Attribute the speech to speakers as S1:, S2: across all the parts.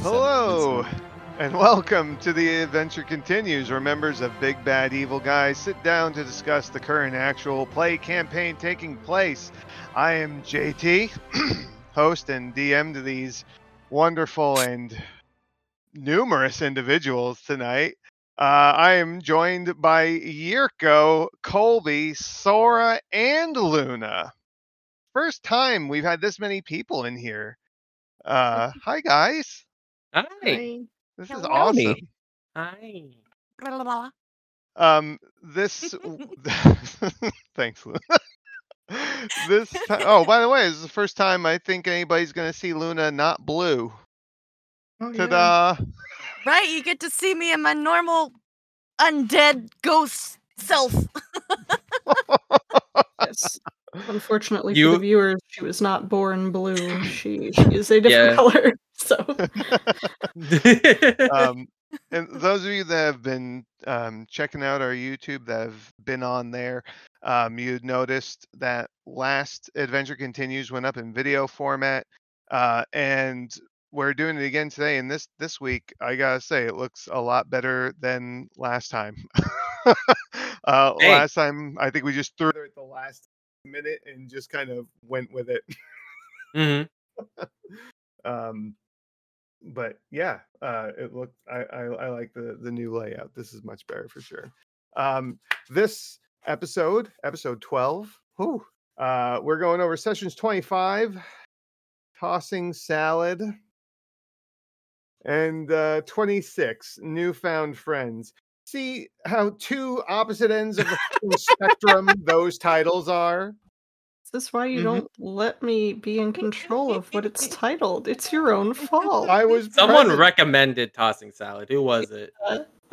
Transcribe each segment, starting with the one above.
S1: Hello, and welcome to the adventure continues, where members of Big Bad Evil Guys sit down to discuss the current actual play campaign taking place. I am JT, host and DM to these wonderful and numerous individuals tonight. Uh, I am joined by Yirco, Colby, Sora, and Luna. First time we've had this many people in here. Uh, hi guys.
S2: Hi.
S1: This is
S3: Howdy.
S1: awesome.
S2: Hi.
S1: Um, this. Thanks, Luna. this. ti- Oh, by the way, this is the first time I think anybody's gonna see Luna not blue.
S3: Oh,
S1: Ta-da!
S4: Right, you get to see me in my normal undead ghost self.
S3: Yes. Unfortunately
S2: You-
S3: for the viewers, she was not born blue. She, she is a different
S2: Yeah.
S3: color. So
S1: um, and those of you that have been um, checking out our YouTube that have been on there, um, you noticed that last Adventure Continues went up in video format, uh, and we're doing it again today. And this this week, I gotta say, it looks a lot better than last time. uh,
S2: Hey.
S1: Last time, I think we just threw it at the last minute and just kind of went with it.
S2: Mhm.
S1: um but yeah uh it looked I, I i like the the new layout. This is much better for sure. Um this episode episode 12 whew, uh we're going over sessions 25 tossing salad and uh 26 newfound friends. See how two opposite ends of the spectrum those titles are
S3: is why you
S2: Mhm.
S3: don't let me be in control of what it's titled? It's your own fault.
S1: i was
S2: Someone
S1: present.
S2: recommended tossing salad. Who was it?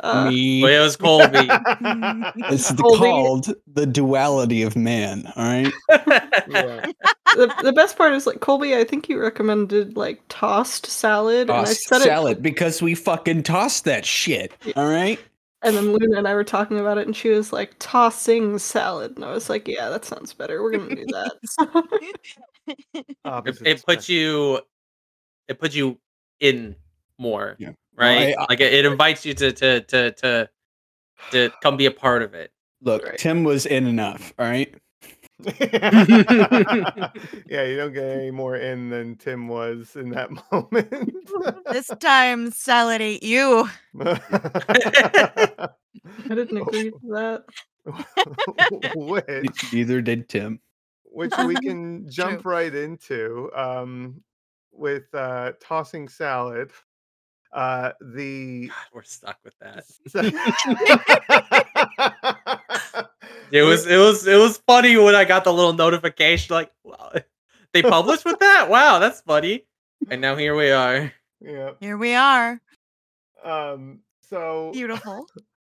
S3: Uh,
S5: Me.
S2: Well, it was Colby.
S5: It's the-
S3: Colby-
S5: called the duality of man. All right.
S1: yeah.
S3: the, the best part is like Colby, I think you recommended like tossed salad, and I
S5: Tossed
S3: said
S5: salad because we fucking tossed that shit. All right.
S3: It, and then Luna and I were talking about it, and she was like tossing salad, and I was like, yeah, that sounds better. We're gonna do that.
S2: it, it puts you. It puts you in more,
S5: Yeah. Well,
S2: right?
S5: I- I-
S2: like it, it invites you to to to to to come be a part of it.
S5: Look,
S3: Right.
S5: Tim was in enough. All right.
S1: yeah, you don't get any more in than Tim was in that moment.
S4: this time, salad ate you.
S3: I didn't agree to that.
S1: which,
S5: Neither did Tim.
S1: which we can jump right into um, with uh, tossing salad. Uh, the
S2: God, we're stuck with that. It
S1: it
S2: was it was it was funny when I got the little notification like wow, they published with that. Wow, that's funny. And now here we are.
S1: yeah.
S4: Here we are.
S1: Um. So
S4: Beautiful.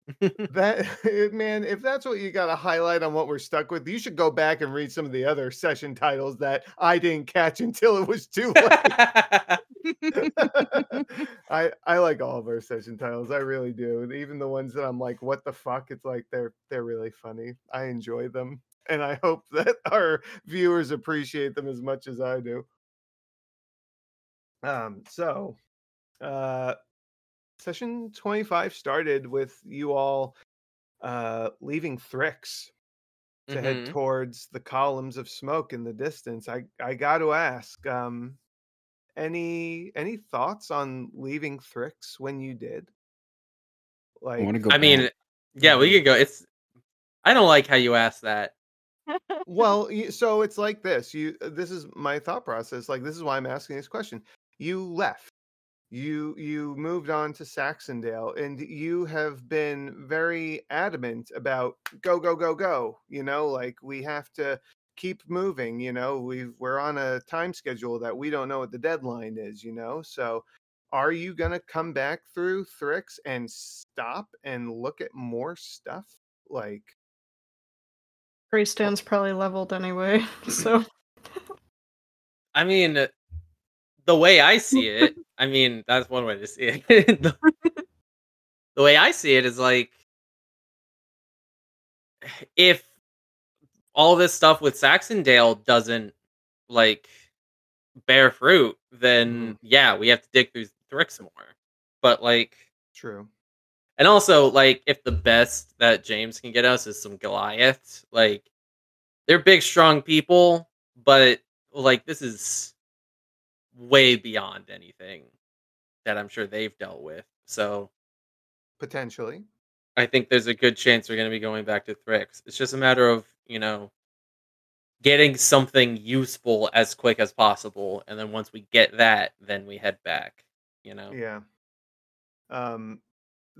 S1: that man if that's what you got to highlight on what we're stuck with you should go back and read some of the other session titles that i didn't catch until it was too late i i like all of our session titles i really do even the ones that i'm like what the fuck it's like they're they're really funny i enjoy them and i hope that our viewers appreciate them as much as i do um so uh session 25 started with you all uh leaving Thrix to head
S2: Mhm.
S1: towards the columns of smoke in the distance. I I got to ask um any any thoughts on leaving Thrix when you did? Like
S5: I want to go.
S2: I mean, yeah, we mm-hmm. could go. It's I don't like how you ask that.
S1: well, so it's like this. You uh, this is my thought process. Like this is why I'm asking this question. You left. You you moved on to Saxondale and you have been very adamant about go go go go, you know, like we have to keep moving, you know. We we're on a time schedule that we don't know what the deadline is, you know. So are you going to come back through Thrix and stop and look at more stuff? Like
S3: Grey Stand's probably leveled anyway, so
S2: I mean, uh, the way I see it, I mean, that's one way to see it. the, the way I see it is like if all this stuff with Saxondale doesn't like bear fruit, then mm-hmm. yeah, we have to dig through Thrix more. But like
S1: True.
S2: and also like if the best that James can get us is some Goliath, like they're big strong people, but like this is way beyond anything that I'm sure they've dealt with. So
S1: Potentially.
S2: I think there's a good chance we're going to be going back to Thrix. It's just a matter of, you know, getting something useful as quick as possible. And then once we get that, then we head back, you know?
S1: Yeah. Um,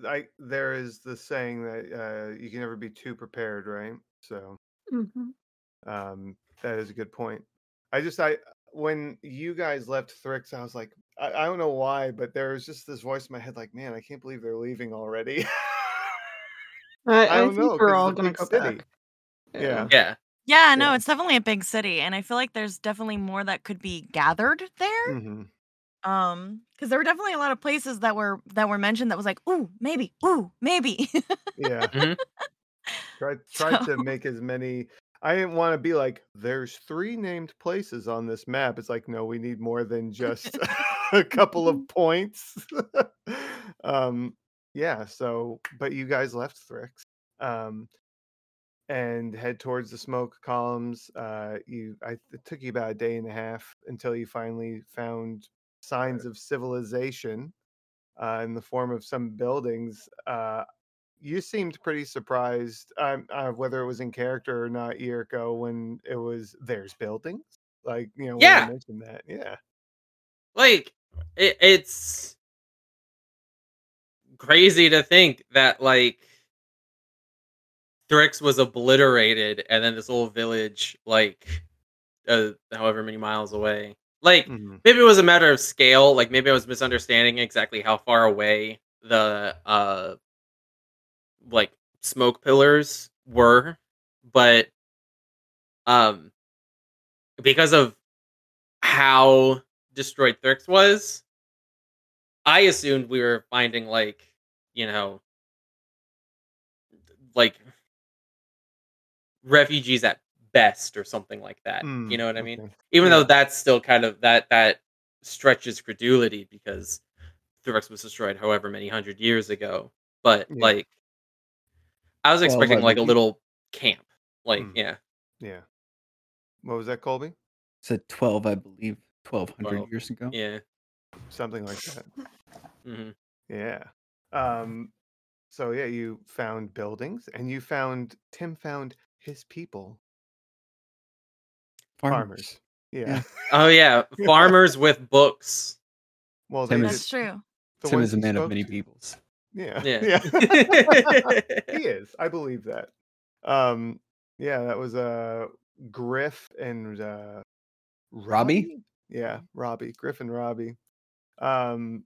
S1: I there is the saying that uh, you can never be too prepared, right? So
S3: Mhm.
S1: um, that is a good point. I just I when you guys left Thrix, I was like, I, I don't know why, but there was just this voice in my head, like, man, I can't believe they're leaving already.
S3: I,
S1: I
S3: I,
S1: don't
S3: think
S1: know, 'cause
S3: we're all gonna go
S1: city.
S3: back.
S1: Yeah.
S2: Yeah.
S4: Yeah, no,
S1: Yeah.
S4: it's definitely a big city, and I feel like there's definitely more that could be gathered there.
S1: hmm
S4: Um, because there were definitely a lot of places that were that were mentioned that was like, ooh, maybe, ooh, maybe.
S1: Yeah.
S2: Mhm.
S1: Tried tried
S4: So-
S1: to make as many. I didn't want to be like, there's three named places on this map. It's like, no, we need more than just a couple of points. um, yeah. So, but you guys left Thrix, um, and head towards the smoke columns. Uh, you, I, it took you about a day and a half until you finally found signs of civilization uh, in the form of some buildings. Uh, you seemed pretty surprised, um, uh, whether it was in character or not, Yirco, when it was there's buildings. Like you know,
S2: Yeah.
S1: mentioned that, yeah,
S2: Like, it, it's crazy to think that, like, Thrix was obliterated and then this whole village, like, uh, however many miles away. Like,
S1: Mhm.
S2: maybe it was a matter of scale like maybe i was misunderstanding exactly how far away the uh like smoke pillars were but um because of how destroyed Thrix was i assumed we were finding like you know like refugees at best or something like that you
S1: Mm,
S2: know what i mean
S1: okay.
S2: even
S1: Yeah.
S2: though that's still kind of that that stretches credulity because Thrix was destroyed however many hundred years ago. But
S1: Yeah.
S2: like, I was expecting
S5: but
S2: like a
S5: you-
S2: little camp. Like,
S1: Mm.
S2: yeah,
S1: Yeah. What was that, Colby?
S5: It's a 12, I believe, 1200
S2: 12,
S5: years ago.
S2: yeah.
S1: Something like that.
S2: hmm
S1: Yeah. Um. So yeah, you found buildings, and you found Tim found his people, farmers. Yeah.
S5: Yeah.
S2: Oh yeah, farmers with books.
S1: Well,
S5: Tim
S1: they
S5: is-
S4: That's true.
S1: the
S5: Tim is a
S1: you
S5: man of many peoples.
S1: Yeah.
S2: Yeah.
S1: he is. I believe that. Um, yeah, that was uh Griff and uh
S5: Robbie?
S1: Yeah, Robbie, Griff and Robbie. Um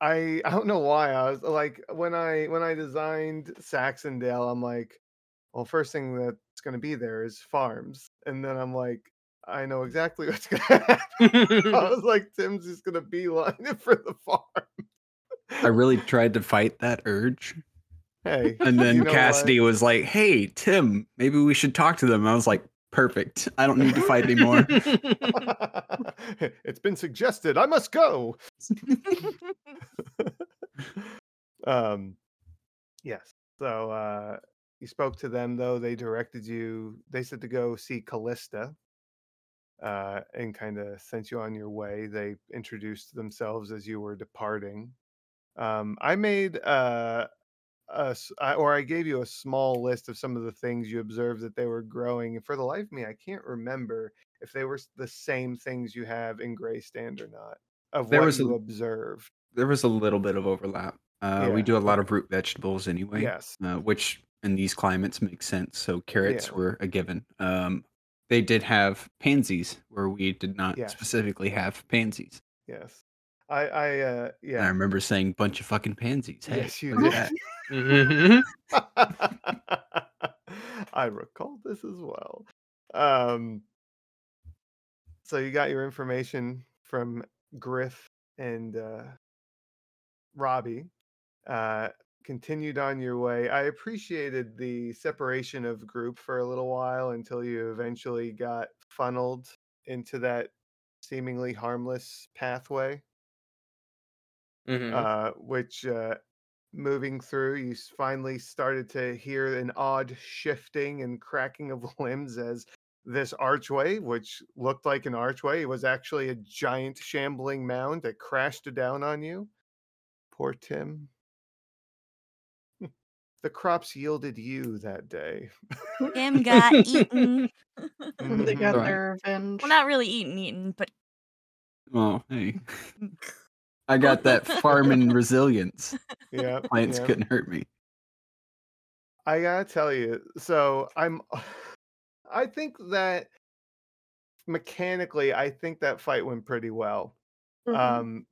S1: I I don't know why I was like when I when I designed Saxondale, I'm like, well, first thing that's gonna be there is farms. And then I'm like, I know exactly what's gonna happen. I was like, Tim's just gonna beeline it for the farm.
S5: I really tried to fight that urge.
S1: Hey.
S5: And then
S1: you know what?
S5: Cassidy was like, hey, Tim, maybe we should talk to them. I was like, perfect. I don't need to fight anymore.
S1: it's been suggested. I must go. um, yes. So uh, you spoke to them, though. They directed you. They said to go see Callista, uh, and kind of sent you on your way. They introduced themselves as you were departing. Um, I made uh, a or I gave you a small list of some of the things you observed that they were growing. And for the life of me, I can't remember if they were the same things you have in Grey Stand or not. Of
S5: There
S1: what
S5: was a-
S1: you observed.
S5: There was a little bit of overlap. Uh, We do a lot of root vegetables anyway,
S1: Yes.
S5: uh, which in these climates makes sense. So carrots
S1: Yeah.
S5: were a given. Um, they did have pansies where we did not
S1: Yes.
S5: specifically have pansies.
S1: Yes. I. I. Uh,
S5: And I remember saying bunch of fucking pansies. Hey,
S1: Yes, you did.
S5: that.
S2: Mhm.
S1: I recall this as well. Um, so you got your information from Griff and uh, Robbie. Uh, continued on your way. I appreciated the separation of group for a little while until you eventually got funneled into that seemingly harmless pathway.
S2: Mhm.
S1: uh, which uh, moving through, you finally started to hear an odd shifting and cracking of limbs as this archway, which looked like an archway, was actually a giant shambling mound that crashed down on you. Poor Tim. The crops yielded you that day.
S4: Tim got eaten.
S3: They got
S5: Right.
S3: their revenge.
S4: well, not really eaten, eaten, but
S5: Oh, hey. I got that farming resilience.
S1: Yeah.
S5: Plants
S1: yeah.
S5: couldn't hurt me.
S1: I gotta tell you, so I'm I think that mechanically, I think that fight went pretty well.
S3: Mhm.
S1: Um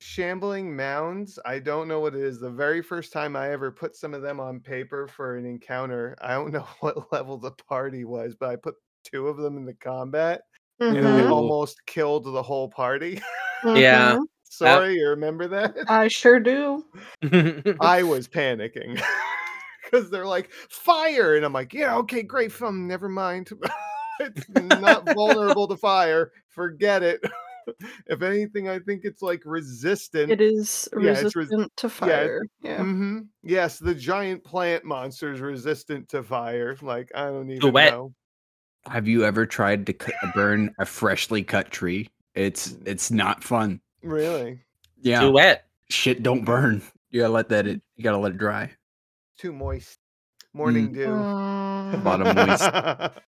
S1: shambling mounds, I don't know what it is. The very first time I ever put some of them on paper for an encounter, I don't know what level the party was, but I put two of them in the combat and I
S3: Mhm.
S5: Ooh.
S1: almost killed the whole party.
S2: Yeah.
S3: Mhm.
S1: Sorry, you remember that?
S3: I sure do.
S1: I was panicking because they're like fire, and I'm like, yeah, okay, great, fun. Never mind. it's not vulnerable to fire. Forget it. If anything, I think it's like resistant.
S3: It is
S1: Yeah, it's res-
S3: resistant to
S1: yeah,
S3: fire. Yeah.
S1: hmm Yes, the giant plant monster is resistant to fire. Like I don't even
S2: wet.
S1: know.
S5: Have you ever tried to cut, burn a freshly cut tree? It's it's not fun.
S1: Really,
S5: Yeah,
S2: Too wet.
S5: shit don't burn. You gotta let that it. You gotta let it dry.
S1: too moist. Morning dew.
S3: Um,
S5: Bottom moist.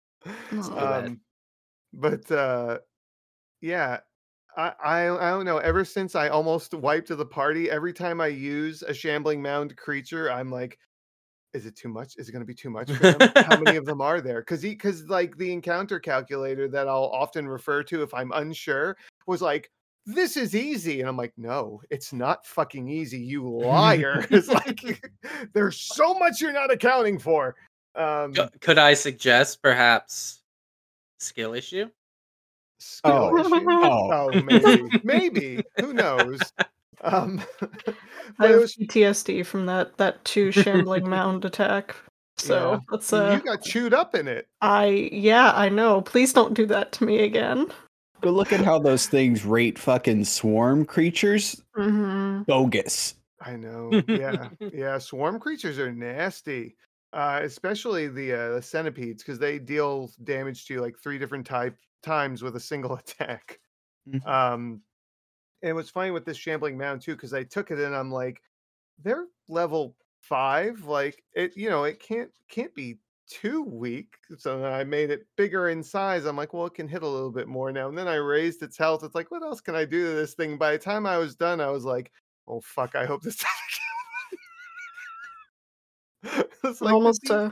S3: It's
S2: too wet.
S1: um, but uh, yeah, I, I I don't know. Ever since I almost wiped the party, every time I use a shambling mound creature, I'm like, is it too much? Is it going to be too much? How many of them are there? Because because like the encounter calculator that I'll often refer to if I'm unsure was like. This is easy, and I'm like, no, it's not fucking easy, you liar. it's like there's so much you're not accounting for. Um,
S2: Could I suggest perhaps skill issue?
S1: Skill
S5: Oh.
S1: issue.
S5: Oh.
S1: Oh, maybe, maybe. Who knows? Um,
S3: I have
S1: was
S3: PTSD from that that two shambling mound attack. So
S1: Yeah.
S3: that's uh
S1: you got chewed up in it.
S3: I yeah, I know. Please don't do that to me again.
S5: But look at how those things rate fucking swarm creatures.
S3: hmm
S5: Bogus.
S1: I know. Yeah, yeah. Swarm creatures are nasty, uh, especially the uh, the centipedes because they deal damage to like three different type times with a single attack.
S5: Mhm.
S1: Um, and it was funny with this shambling mound too because I took it and I'm like, they're level five. Like it, you know, it can't can't be too weak. So then I made it bigger in size. I'm like, well, it can hit a little bit more now. And then I raised its health. It's like, what else can I do to this thing? By the time I was done, I was like, oh fuck, I hope this doesn't kill me. it's like
S3: almost uh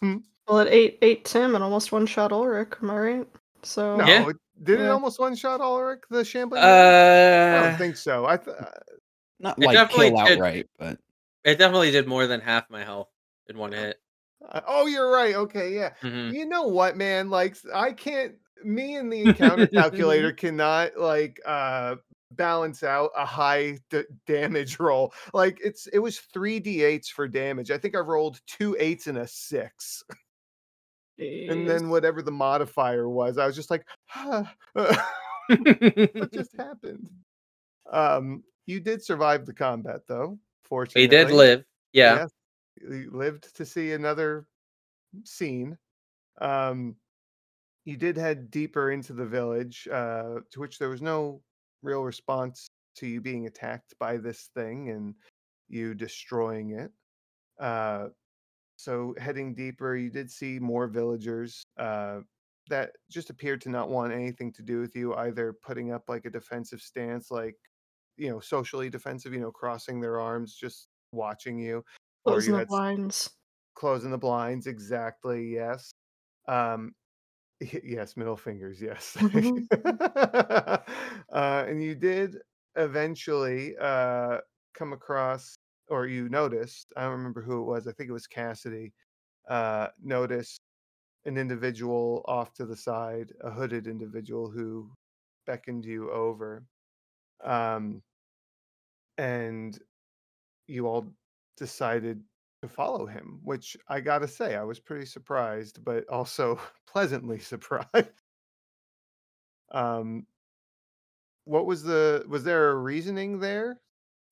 S1: Hmm?
S3: well it ate ate Tim and almost one shot Ulrich, am I right? So
S1: no,
S2: Yeah.
S1: it- did it almost one shot Ulrich, the shambling? mound? I
S2: Uh,
S1: don't think so. I th-
S5: Not like
S2: definitely
S5: kill
S2: did.
S5: outright, but
S2: it definitely did more than half my health in one hit.
S1: uh, oh, you're right. Okay, yeah.
S2: Mhm.
S1: You know what, man? Like I can't me and the encounter calculator cannot like uh balance out a high d- damage roll. Like it's it was 3 d8s for damage. I think I rolled two eights and a 6. And then whatever the modifier was, I was just like, what just happened? Um you did survive the combat though, fortunately.
S2: he did live. Yeah.
S1: Yes, you lived to see another scene. Um, you did head deeper into the village, uh, to which there was no real response to you being attacked by this thing and you destroying it. Uh, so heading deeper, you did see more villagers uh, that just appeared to not want anything to do with you, either putting up like a defensive stance, like you know, socially defensive, you know, crossing their arms, just watching you, or
S3: Closing
S1: you
S3: the blinds.
S1: closing the blinds exactly yes um yes middle fingers yes
S3: Mhm.
S1: uh and you did eventually uh come across or you noticed i don't remember who it was i think it was cassidy uh noticed an individual off to the side a hooded individual who beckoned you over um and you all decided to follow him, which I gotta say, I was pretty surprised, but also pleasantly surprised. Um, what was the was there a reasoning there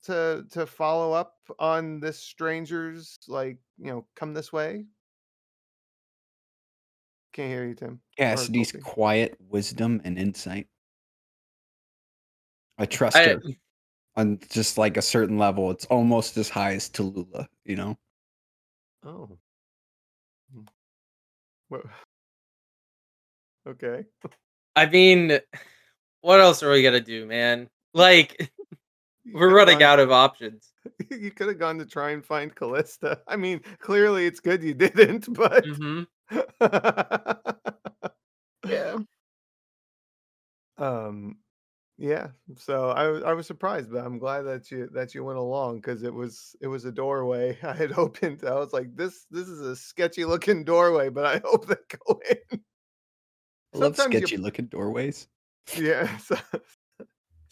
S1: to to follow up on this stranger's like you know come this way? Can't hear you, Tim. or
S5: Cassidy's
S1: Colby.
S5: quiet wisdom and insight. I trust
S2: I-
S5: her on just like a certain level. It's almost as high as Tallulah, you know?
S1: Oh. Hmm. Okay.
S2: I mean, what else are we gonna do, man? Like,
S1: You
S2: we're
S1: could've
S2: running
S1: gone-
S2: out of options.
S1: You could have gone to try and find Callista. I mean, clearly it's good you didn't, but
S2: hmm
S3: Yeah.
S1: um yeah so i was i was surprised but i'm glad that you that you went along because it was it was a doorway i had opened i was like this this is a sketchy looking doorway but i hope they go in
S5: I love
S1: Sometimes you-
S5: sketchy looking doorways.
S1: yeah so,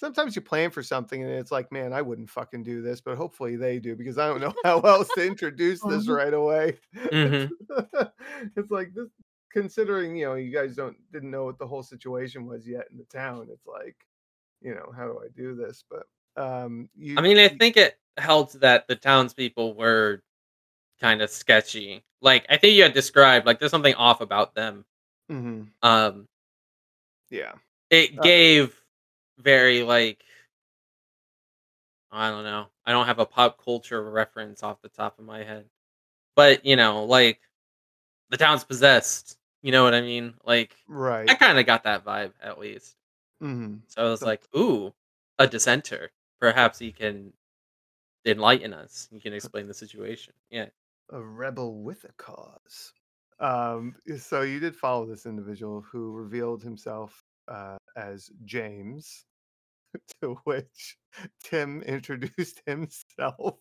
S1: sometimes you plan for something and it's like man i wouldn't fucking do this but hopefully they do because i don't know how else to introduce this
S3: Mhm.
S1: right away
S2: Mhm.
S1: it's like this considering you know you guys don't didn't know what the whole situation was yet in the town it's like you know how do i do this but um you
S2: I mean, I think it helped that the townspeople were kind of sketchy. Like, I think you had described like there's something off about them.
S1: Mhm,
S2: Um,
S1: yeah
S2: it
S1: Uh,
S2: gave very like I don't know. I don't have a pop culture reference off the top of my head. But, you know, like the town's possessed. You know what I mean? Like
S1: right
S2: I kind of got that vibe at least.
S1: hmm
S2: So I was
S1: So-
S2: like, "Ooh, a dissenter. Perhaps he can enlighten us. He can explain the situation." Yeah.
S1: a rebel with a cause um so you did follow this individual who revealed himself uh as james to which tim introduced himself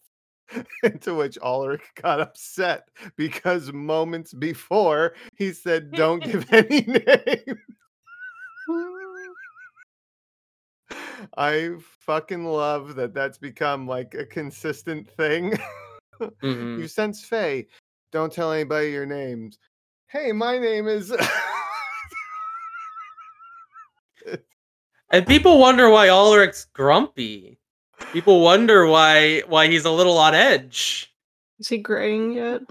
S1: to which Ulrich got upset because moments before he said, Don't give any names. I fucking love that that's become like a consistent thing.
S2: Mhm.
S1: You sense Faye. Don't tell anybody your names. Hey, my name is.
S2: And people wonder why Ulrich's grumpy. People wonder why why he's a little on edge.
S3: Is he graying yet?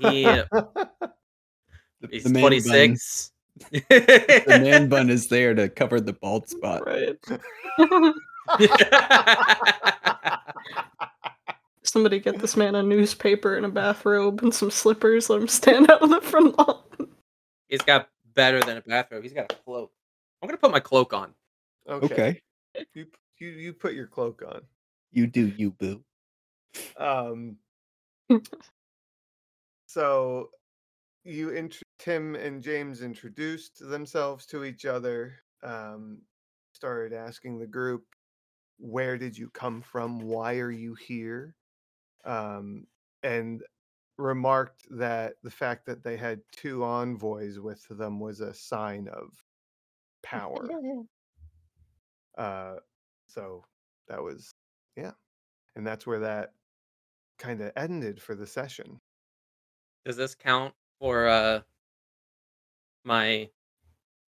S2: He
S5: The,
S2: he's
S5: the man
S2: twenty.
S5: The man bun is there to cover the bald spot.
S3: Right. Somebody get this man a newspaper and a bathrobe and some slippers. Let him stand out on the front lawn.
S2: he's got better than a bathrobe. He's got a cloak. I'm gonna put my cloak on.
S1: okay.
S5: Okay.
S1: You, you you put your cloak on.
S5: You do you, boo.
S1: Um. so, you int- Tim and James introduced themselves to each other. Um, started asking the group, "Where did you come from? Why are you here?" Um, and remarked that the fact that they had two envoys with them was a sign of power. Uh, so that was yeah, and that's where that kind of ended for the session.
S2: Does this count for uh my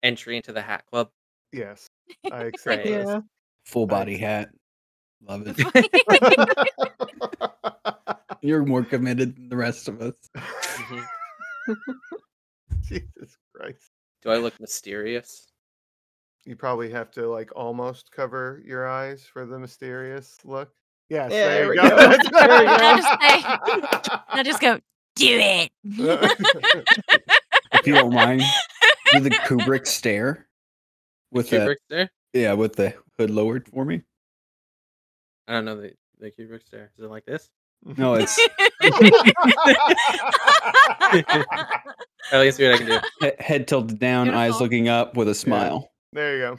S2: entry into the hat club?
S1: Yes, I accept
S2: Right.
S1: this.
S5: Full
S1: Nice.
S5: body hat. Love it. You're more committed than the rest of us.
S2: Mhm.
S1: Jesus Christ!
S2: Do I look mysterious?
S1: You probably have to like almost cover your eyes for the mysterious look. Yes,
S3: Yeah,
S1: there,
S3: there
S1: you
S3: we
S1: go.
S3: go. There we
S1: better.
S4: Now just go, do it.
S5: If you don't mind, do the Kubrick stare with the
S2: Kubrick stare?
S5: yeah with the hood lowered for me.
S2: I don't know the the Kubrick stare. Is it like this?
S5: No, it's
S2: At least what I can do.
S5: he- head tilted down, eyes looking up with a smile.
S1: There you go.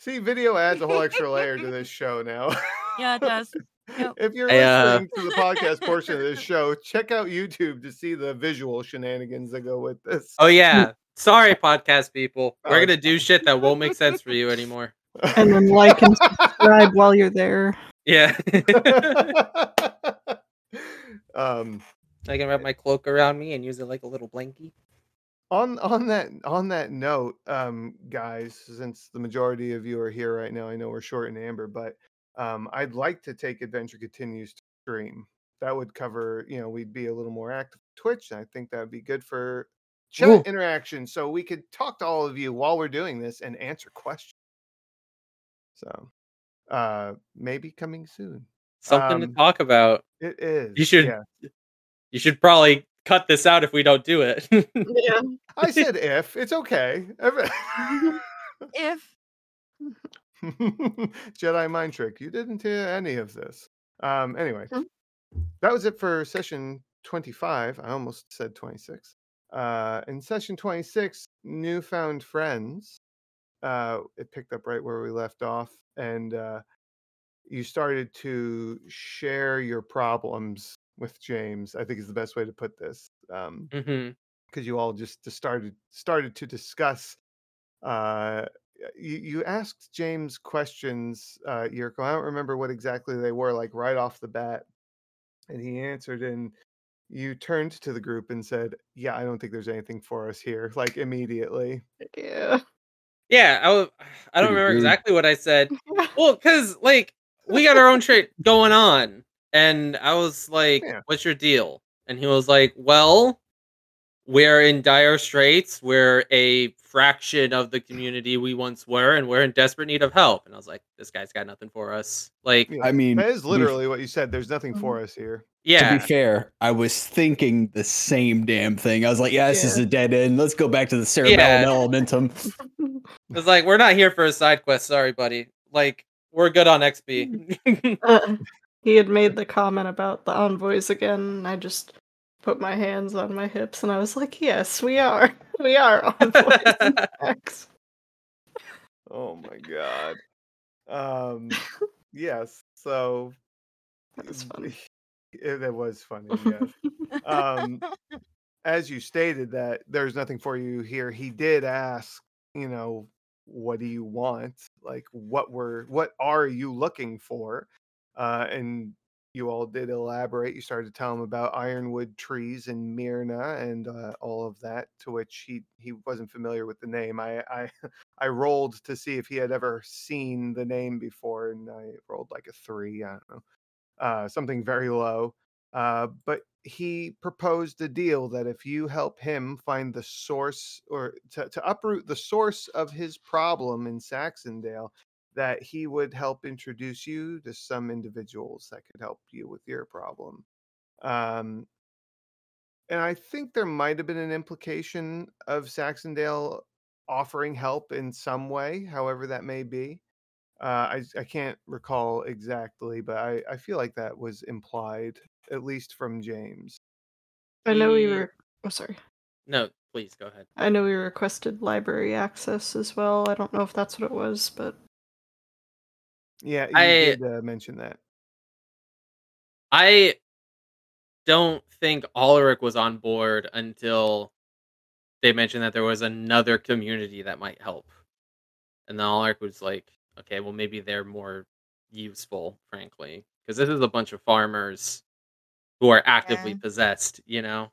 S1: See, video adds a whole extra layer to this show now.
S4: yeah, it does. Yep.
S1: If you're
S2: I, uh,
S1: listening to the podcast portion of this show, check out YouTube to see the visual shenanigans that go with this.
S2: Oh yeah. Sorry, podcast people.
S1: Oh,
S2: We're
S1: it's
S2: gonna do shit that won't make sense for you anymore.
S3: And then like and subscribe while you're there.
S2: Yeah.
S1: um,
S2: I can wrap my cloak around me and use it like a little blankie.
S1: On on that on that note, um, guys, since the majority of you are here right now, I know we're short in amber, but Um, I'd like to take Adventure Continues to stream. That would cover, you know, we'd be a little more active Twitch. And I think that would be good for chat
S5: Ooh.
S1: interaction. So we could talk to all of you while we're doing this and answer questions. So uh maybe coming soon.
S2: Something
S1: Um,
S2: to talk about.
S1: It is.
S2: You should
S1: yeah.
S2: you should probably cut this out if we don't do it.
S3: Yeah.
S1: I said if. It's okay.
S4: If
S1: Jedi mind trick. You didn't hear any of this. Um, anyway, that was it for session 25. I almost said 26. Uh, in session 26, newfound friends. Uh, it picked up right where we left off, and uh, you started to share your problems with James. I think is the best way to put this. Um,
S2: hmm
S1: because you all just started started to discuss uh you, you asked james questions uh Yirco. i don't remember what exactly they were like right off the bat and he answered and you turned to the group and said yeah i don't think there's anything for us here like immediately
S3: Yeah.
S2: Yeah, I, I don't remember exactly what I said. Well, because like we got our own shit going on, and I was like,
S1: Yeah.
S2: "What's your deal?" And he was like, "Well, we're in dire straits. We're a fraction of the community we once were, and we're in desperate need of help." And I was like, "This guy's got nothing for us." Like,
S1: Yeah,
S5: I mean,
S1: that is literally what you said there's nothing mm-hmm. for us here
S2: yeah,
S5: To be fair, I was thinking the same damn thing. I was like, yeah, this is a dead end. Let's go back to the cerebellum
S2: Yeah.
S5: elementum.
S2: it's like we're not here for a side quest. Sorry, buddy. Like, we're good on XP.
S3: Mm. Uh-uh. He had made the comment about the envoys again, and I just put my hands on my hips and I was like, Yes, we are. We are envoys
S1: oh my god. Um yes so
S3: That's funny.
S1: it, it was funny yes. Um as you stated that there's nothing for you here he did ask you know what do you want? Like what were what are you looking for uh and you all did elaborate. You started to tell him about ironwood trees in myrna and uh, all of that to which he he wasn't familiar with the name. I i i rolled to see if he had ever seen the name before and i rolled like a three i don't know uh something very low uh, but he proposed a deal that if you help him find the source or to, to uproot the source of his problem in Saxondale, that he would help introduce you to some individuals that could help you with your problem. Um, and I think there might have been an implication of Saxondale offering help in some way, however that may be. Uh, I I can't recall exactly, but I, I feel like that was implied, at least from James.
S3: I know we
S2: He-
S3: were. Oh, sorry.
S2: no, please go ahead.
S3: I know we requested library access as well. I don't know if that's what it was, but
S1: Yeah, you
S2: I-
S1: did uh, mention that.
S2: I don't think Ulrich was on board until they mentioned that there was another community that might help. And then Ulrich was like, okay, well, maybe they're more useful, frankly. Because this is a bunch of farmers who are actively
S4: Yeah.
S2: possessed, you know?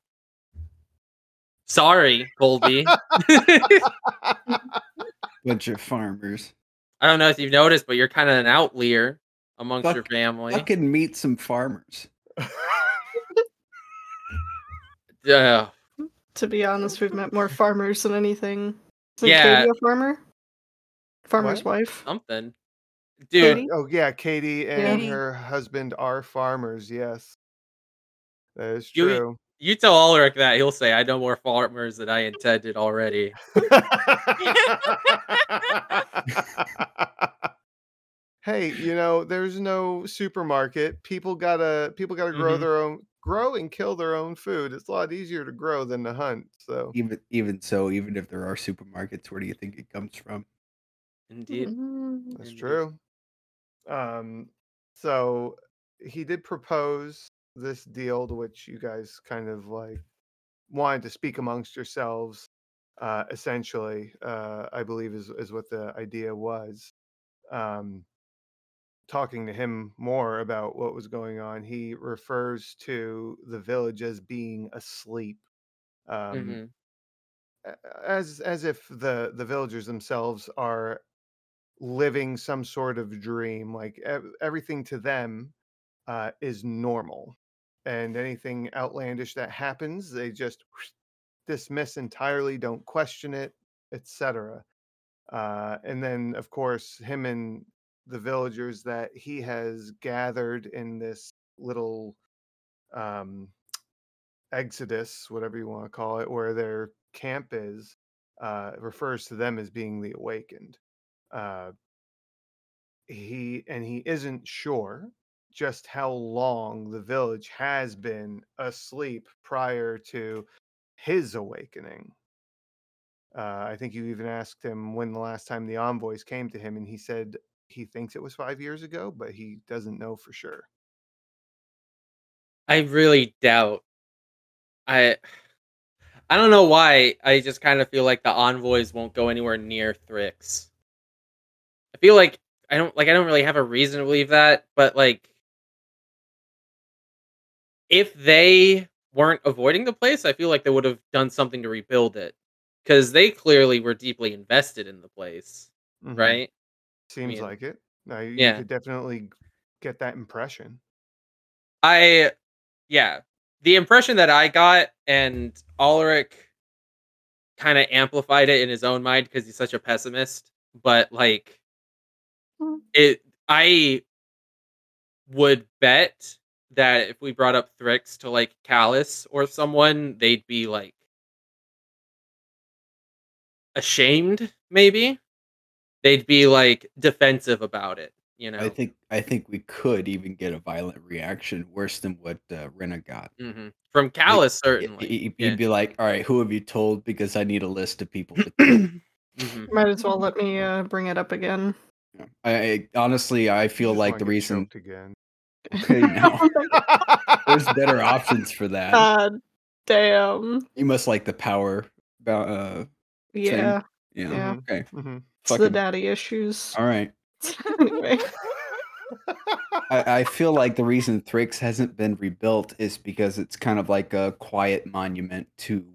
S2: Sorry, Colby.
S5: Bunch of farmers.
S2: I don't know if you've noticed, but you're kind of an outlier amongst your
S5: Fuck-
S2: family.
S5: Fucking meet some farmers.
S2: Yeah.
S3: to be honest, we've met more farmers than anything. Isn't
S2: Yeah.
S3: Katie a farmer? Farmer's
S1: What?
S3: wife.
S2: something. Dude,
S3: Katie?
S1: oh yeah, Katie and
S4: Katie.
S1: her husband are farmers. Yes, that is
S2: You-
S1: true.
S2: You tell Ulrich that, he'll say, I know more farmers than I intended already.
S1: hey, you know, there's no supermarket. People gotta people gotta grow
S2: Mhm.
S1: their own grow and kill their own food. It's a lot easier to grow than to hunt. So
S5: Even even so, even if there are supermarkets, where do you think it comes from?
S2: Indeed.
S3: Mm,
S1: That's
S2: Indeed.
S1: true. Um, so he did propose this deal to which you guys kind of like wanted to speak amongst yourselves. Uh, essentially, uh, I believe is is what the idea was. Um, talking to him more about what was going on, he refers to the village as being asleep. Um,
S2: Mhm.
S1: as as if the the villagers themselves are living some sort of dream. Like ev- everything to them uh, is normal, and anything outlandish that happens, they just dismiss entirely, don't question it, etc. Uh, and then, of course, him and the villagers that he has gathered in this little um, exodus, whatever you want to call it, where their camp is, uh, refers to them as being the awakened. Uh, he and he isn't sure just how long the village has been asleep prior to his awakening. Uh, I think you even asked him when the last time the envoys came to him, and he said he thinks it was five years ago, but he doesn't know for sure.
S2: I really doubt. I I don't know why. I just kind of feel like the envoys won't go anywhere near Thrix. I feel like I don't like I don't really have a reason to believe that, but like if they weren't avoiding the place, I feel like they would have done something to rebuild it because they clearly were deeply invested in the place,
S1: Mhm.
S2: right?
S1: Seems
S2: mean,
S1: like it. No, you, you could definitely get that impression.
S2: I yeah, the impression that I got and Ulrich kind of amplified it in his own mind because he's such a pessimist, but like
S3: Mm.
S2: it I would bet that if we brought up Thrix to like Callus or someone, they'd be like ashamed, maybe. They'd be like defensive about it, you know.
S5: I think I think we could even get a violent reaction worse than what uh, Rena got.
S2: hmm From Callus,
S5: He-
S2: certainly.
S5: he- He'd
S2: yeah.
S5: be like, "All right, who have you told? Because I need a list of people." To kill."
S2: Mhm.
S3: Might as well let me uh, bring it up again.
S5: Yeah. I, I honestly, I feel like the
S1: get
S5: reason
S1: again.
S5: Okay, now. there's better options for that.
S3: God damn.
S5: you must like the power. About uh,
S3: Yeah.
S5: yeah.
S3: Yeah.
S5: Okay.
S1: Mhm.
S3: It's the daddy issues.
S5: All right.
S3: anyway.
S5: I, I feel like the reason Thrix hasn't been rebuilt is because it's kind of like a quiet monument to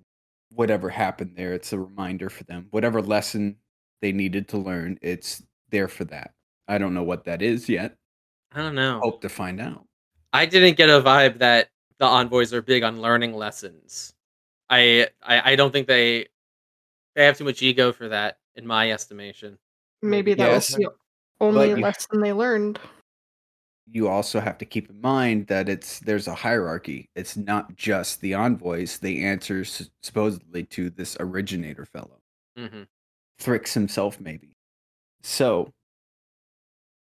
S5: whatever happened there. It's a reminder for them. Whatever lesson they needed to learn, it's there for that. I don't know what that is yet.
S2: I don't know.
S5: Hope to find out.
S2: I didn't get a vibe that the envoys are big on learning lessons. I I, I don't think they they have too much ego for that, in my estimation.
S3: Maybe that was the only
S5: but you-
S3: lesson they learned.
S5: You also have to keep in mind that it's there's a hierarchy. It's not just the envoys. They answer s- supposedly to this originator fellow.
S2: hmm
S5: Thrix himself, maybe. So,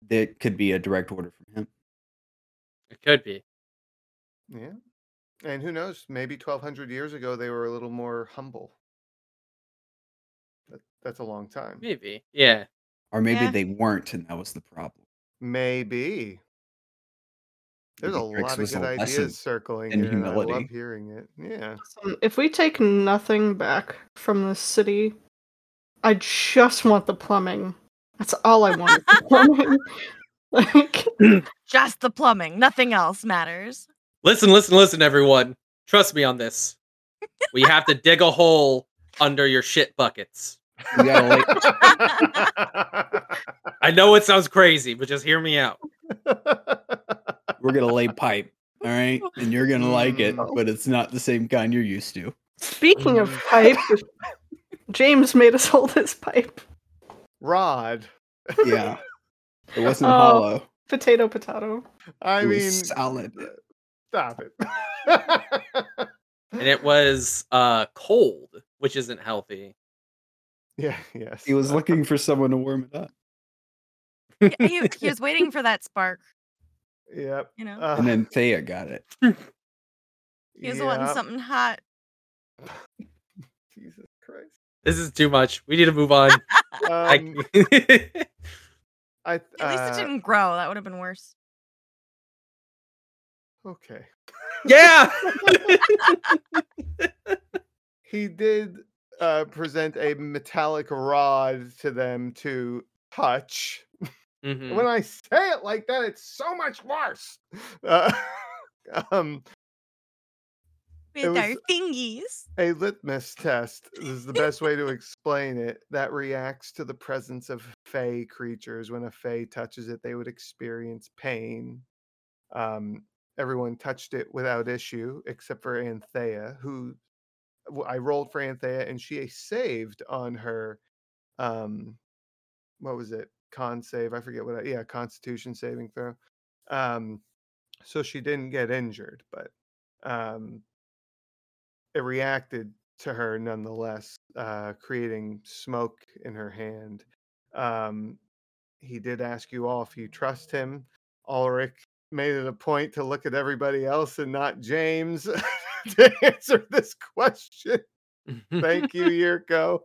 S5: there could be a direct order from him.
S2: It could be.
S1: yeah. And who knows? Maybe 1200 years ago they were a little more humble. That, that's a long time.
S2: Maybe. Yeah.
S5: Or maybe
S4: Yeah.
S5: they weren't, and that was the problem.
S1: Maybe. There's a
S5: Maybe
S1: lot of good ideas circling
S5: in
S1: here. I love
S5: humility.
S1: hearing it. Yeah.
S3: If we take nothing back from this city, I just want the plumbing. That's all I want. is the plumbing. like,
S4: Just the plumbing. Nothing else matters.
S2: Listen, listen, listen, everyone. Trust me on this. We have to dig a hole under your shit buckets.
S5: We
S2: I know it sounds crazy, but just hear me out.
S5: we're gonna lay pipe, all right, and you're gonna like it,
S1: Mm.
S5: but it's not the same kind you're used to.
S3: speaking of pipe, James made us hold his pipe.
S1: Rod.
S5: Yeah, it wasn't
S3: Oh.
S5: hollow.
S3: Potato, potato.
S1: I
S5: it
S1: mean,
S5: was solid.
S1: stop it.
S2: And it was uh cold, which isn't healthy.
S1: yeah, yes.
S5: He was looking for someone to warm it up,
S4: he, he was waiting for that spark,
S1: Yep.
S4: you know?
S1: Uh,
S5: and then Thea got it.
S4: he was wanting something hot.
S1: Jesus Christ.
S2: This is too much. We need to move on. I-
S1: Um, I,
S4: At least it
S1: uh,
S4: didn't grow. That would have been worse.
S1: Okay.
S2: yeah.
S1: He did uh, present a metallic rod to them to touch.
S2: Mhm.
S1: When I say it like that, it's so much worse. Uh, um,
S4: with
S1: was-
S4: our fingies.
S1: a litmus test is the best way to explain it that reacts to the presence of fey creatures. When a fey touches it they would experience pain. Um, everyone touched it without issue except for anthea who I rolled for anthea and she saved on her um what was it? Con save i forget what I, yeah constitution saving throw. Um so she didn't get injured but um it reacted to her nonetheless, uh, creating smoke in her hand. Um, he did ask you all if you trust him. Ulrich made it a point to look at everybody else and not James to answer this question. Thank you, Yirco.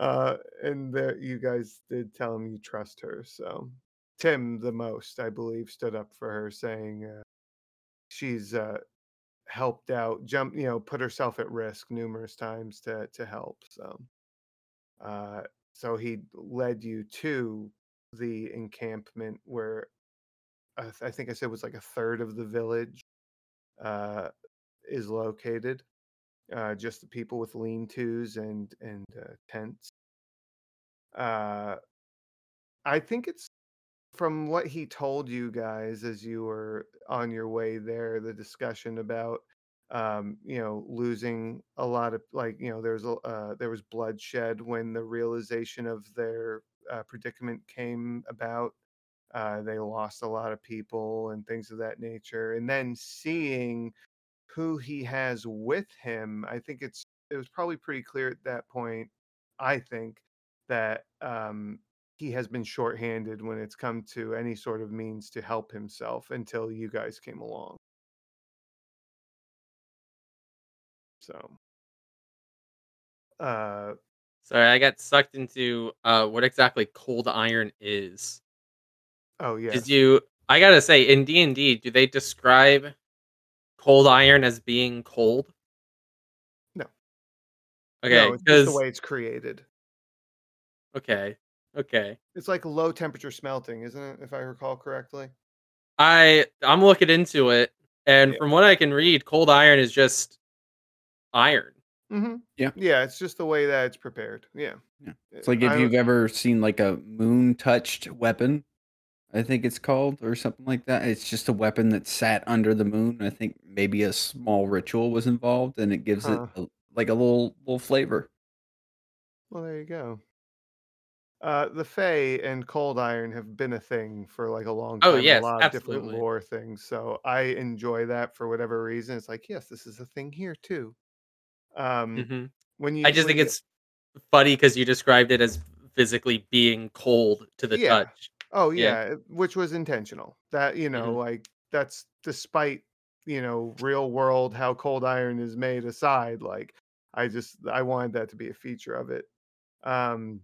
S1: uh, and that you guys did tell him you trust her. So Tim, the most, I believe, stood up for her, saying uh, she's uh, helped out, jump, you know, put herself at risk numerous times to to help. So, uh, so he led you to the encampment where I, I think I said was like a third of the village uh, is located. Uh, just the people with lean-tos and and uh, tents. Uh, I think it's from what he told you guys as you were on your way there. The discussion about um, you know losing a lot of like you know there was a uh, there was bloodshed when the realization of their uh, predicament came about. Uh, they lost a lot of people and things of that nature, and then seeing who he has with him, I think it's it was probably pretty clear at that point. I think that um, he has been shorthanded when it's come to any sort of means to help himself until you guys came along. So, uh,
S2: Sorry, I got sucked into uh, what exactly cold iron is.
S1: oh yeah,
S2: Did you? I gotta say, in D and D, do they describe cold iron as being cold?
S1: No.
S2: Okay,
S1: no, it's the way it's created.
S2: okay, okay.
S1: It's like low temperature smelting, isn't it? If I recall correctly.
S2: I I'm looking into it, and
S1: Yeah.
S2: from what I can read, cold iron is just iron.
S1: Mm-hmm.
S5: Yeah.
S1: Yeah, it's just the way that it's prepared. Yeah.
S5: Yeah. It's like if
S1: I-
S5: you've ever seen like a moon touched weapon, I think it's called, or something like that. It's just a weapon that sat under the moon. I think maybe a small ritual was involved, and it gives
S1: Huh.
S5: it a, like a little little flavor.
S1: Well, there you go. Uh, the Fae and Cold Iron have been a thing for like a long time.
S2: Oh, yes,
S1: a lot of different lore things. So I enjoy that for whatever reason. It's like, yes, this is a thing here too. Um,
S2: hmm
S1: when you,
S2: I just think
S1: you-
S2: it's funny because you described it as physically being cold to the
S1: Yeah.
S2: touch.
S1: Oh
S2: Yeah.
S1: yeah, which was intentional. That you know,
S2: Mhm.
S1: like that's despite you know real world how cold iron is made aside. Like I just I wanted that to be a feature of it. Um,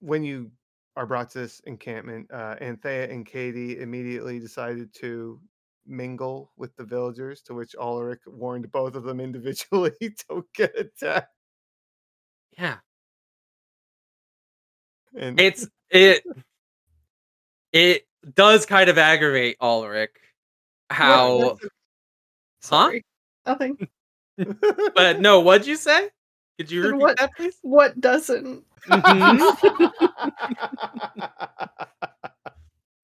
S1: when you are brought to this encampment, uh, Anthea and Katie immediately decided to mingle with the villagers. To which Ulrich warned both of them individually, "Don't get attacked."
S2: Yeah,
S1: And
S2: it's it. It does kind of aggravate Ulrich how,
S3: What-
S2: huh?
S3: Nothing.
S2: But no, what'd you say? Could you repeat
S3: what-
S2: that, please?
S3: What doesn't?
S2: Mhm.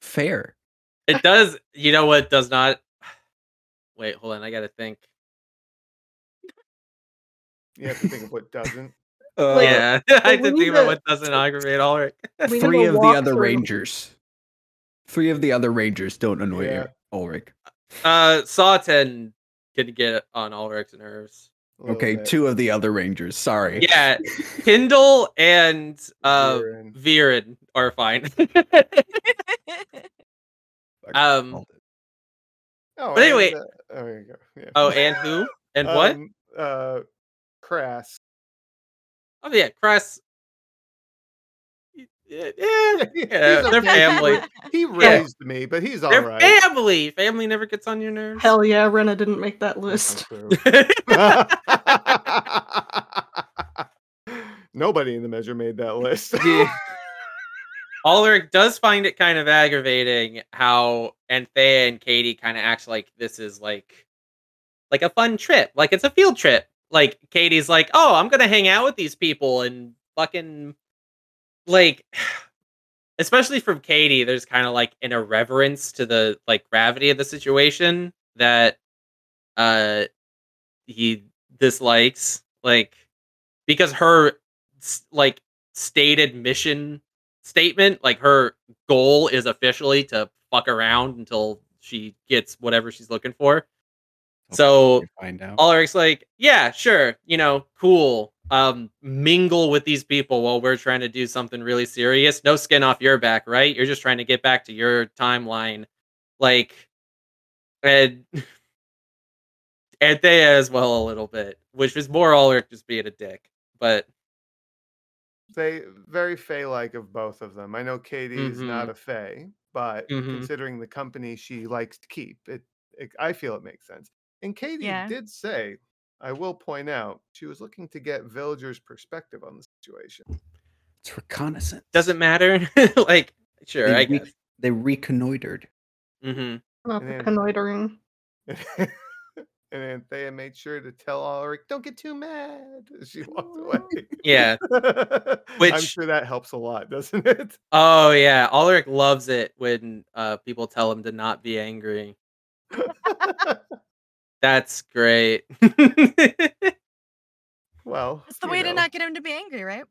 S5: Fair.
S2: It does. You know what does not? Wait, hold on. I gotta think.
S1: you have to think of what doesn't.
S5: Uh,
S3: Like,
S2: yeah, I had
S3: we
S2: to think about
S3: to-
S2: what doesn't aggravate Ulrich.
S5: Three of the other
S3: walkthrough.
S5: rangers. Three of the other rangers don't annoy
S1: Yeah.
S5: Ulrich.
S2: Uh, Sawten can get on Ulrich's nerves.
S1: A little
S5: Okay,
S1: bit.
S5: two of the other rangers. Sorry.
S2: Yeah, Kindle and uh
S1: Viren.
S2: Viren are fine. Um.
S1: Oh,
S2: But anyway-
S1: and, uh, oh, there you go. Yeah.
S2: oh, and who and what?
S1: Um, Uh, Crass.
S2: Oh yeah, Cress. Eh, eh, yeah, yeah,
S1: He's
S2: they're family.
S1: He raised me, but he's all
S2: They're
S1: right.
S2: family. Family never gets on your nerves.
S3: Hell yeah, Rena didn't make that list.
S1: Nobody in the measure made that list.
S2: Yeah. Ulrich does find it kind of aggravating how Anthea and Katie kind of act like this is like like a fun trip, like it's a field trip. Like Katie's like, "Oh, I'm gonna hang out with these people and fucking like." Especially from Katie, there's kind of like an irreverence to the like gravity of the situation that uh he dislikes, like because her like stated mission statement, like her goal is officially to fuck around until she gets whatever she's looking for. So
S5: find out.
S2: Ulrich's like, yeah, sure, you know, cool. Um, mingle with these people while we're trying to do something really serious. No skin off your back, right? You're just trying to get back to your timeline, like, and and Thea as well a little bit, which is more Ulrich just being a dick. But
S1: they very Fey like of both of them. I know Katie is not a Fey, but
S2: Mhm.
S1: considering the company she likes to keep, it, it I feel it makes sense. And Katie
S4: Yeah.
S1: did say, I will point out, she was looking to get villagers' perspective on the situation.
S5: It's reconnaissance.
S2: doesn't matter. like, sure,
S5: They
S2: I
S5: re-
S2: guess.
S5: They reconnoitered.
S2: hmm
S3: Not
S1: And
S3: the
S1: then-
S3: connoitering.
S1: and Anthea made sure to tell Ulrich, "Don't get too mad." As she walked away.
S2: Yeah.
S1: which I'm
S2: Which-
S1: sure that helps a lot, doesn't it?
S2: Oh yeah, Ulrich loves it when uh, people tell him to not be angry. That's great.
S1: well,
S4: it's the
S1: you
S4: way to not get him to be angry, right?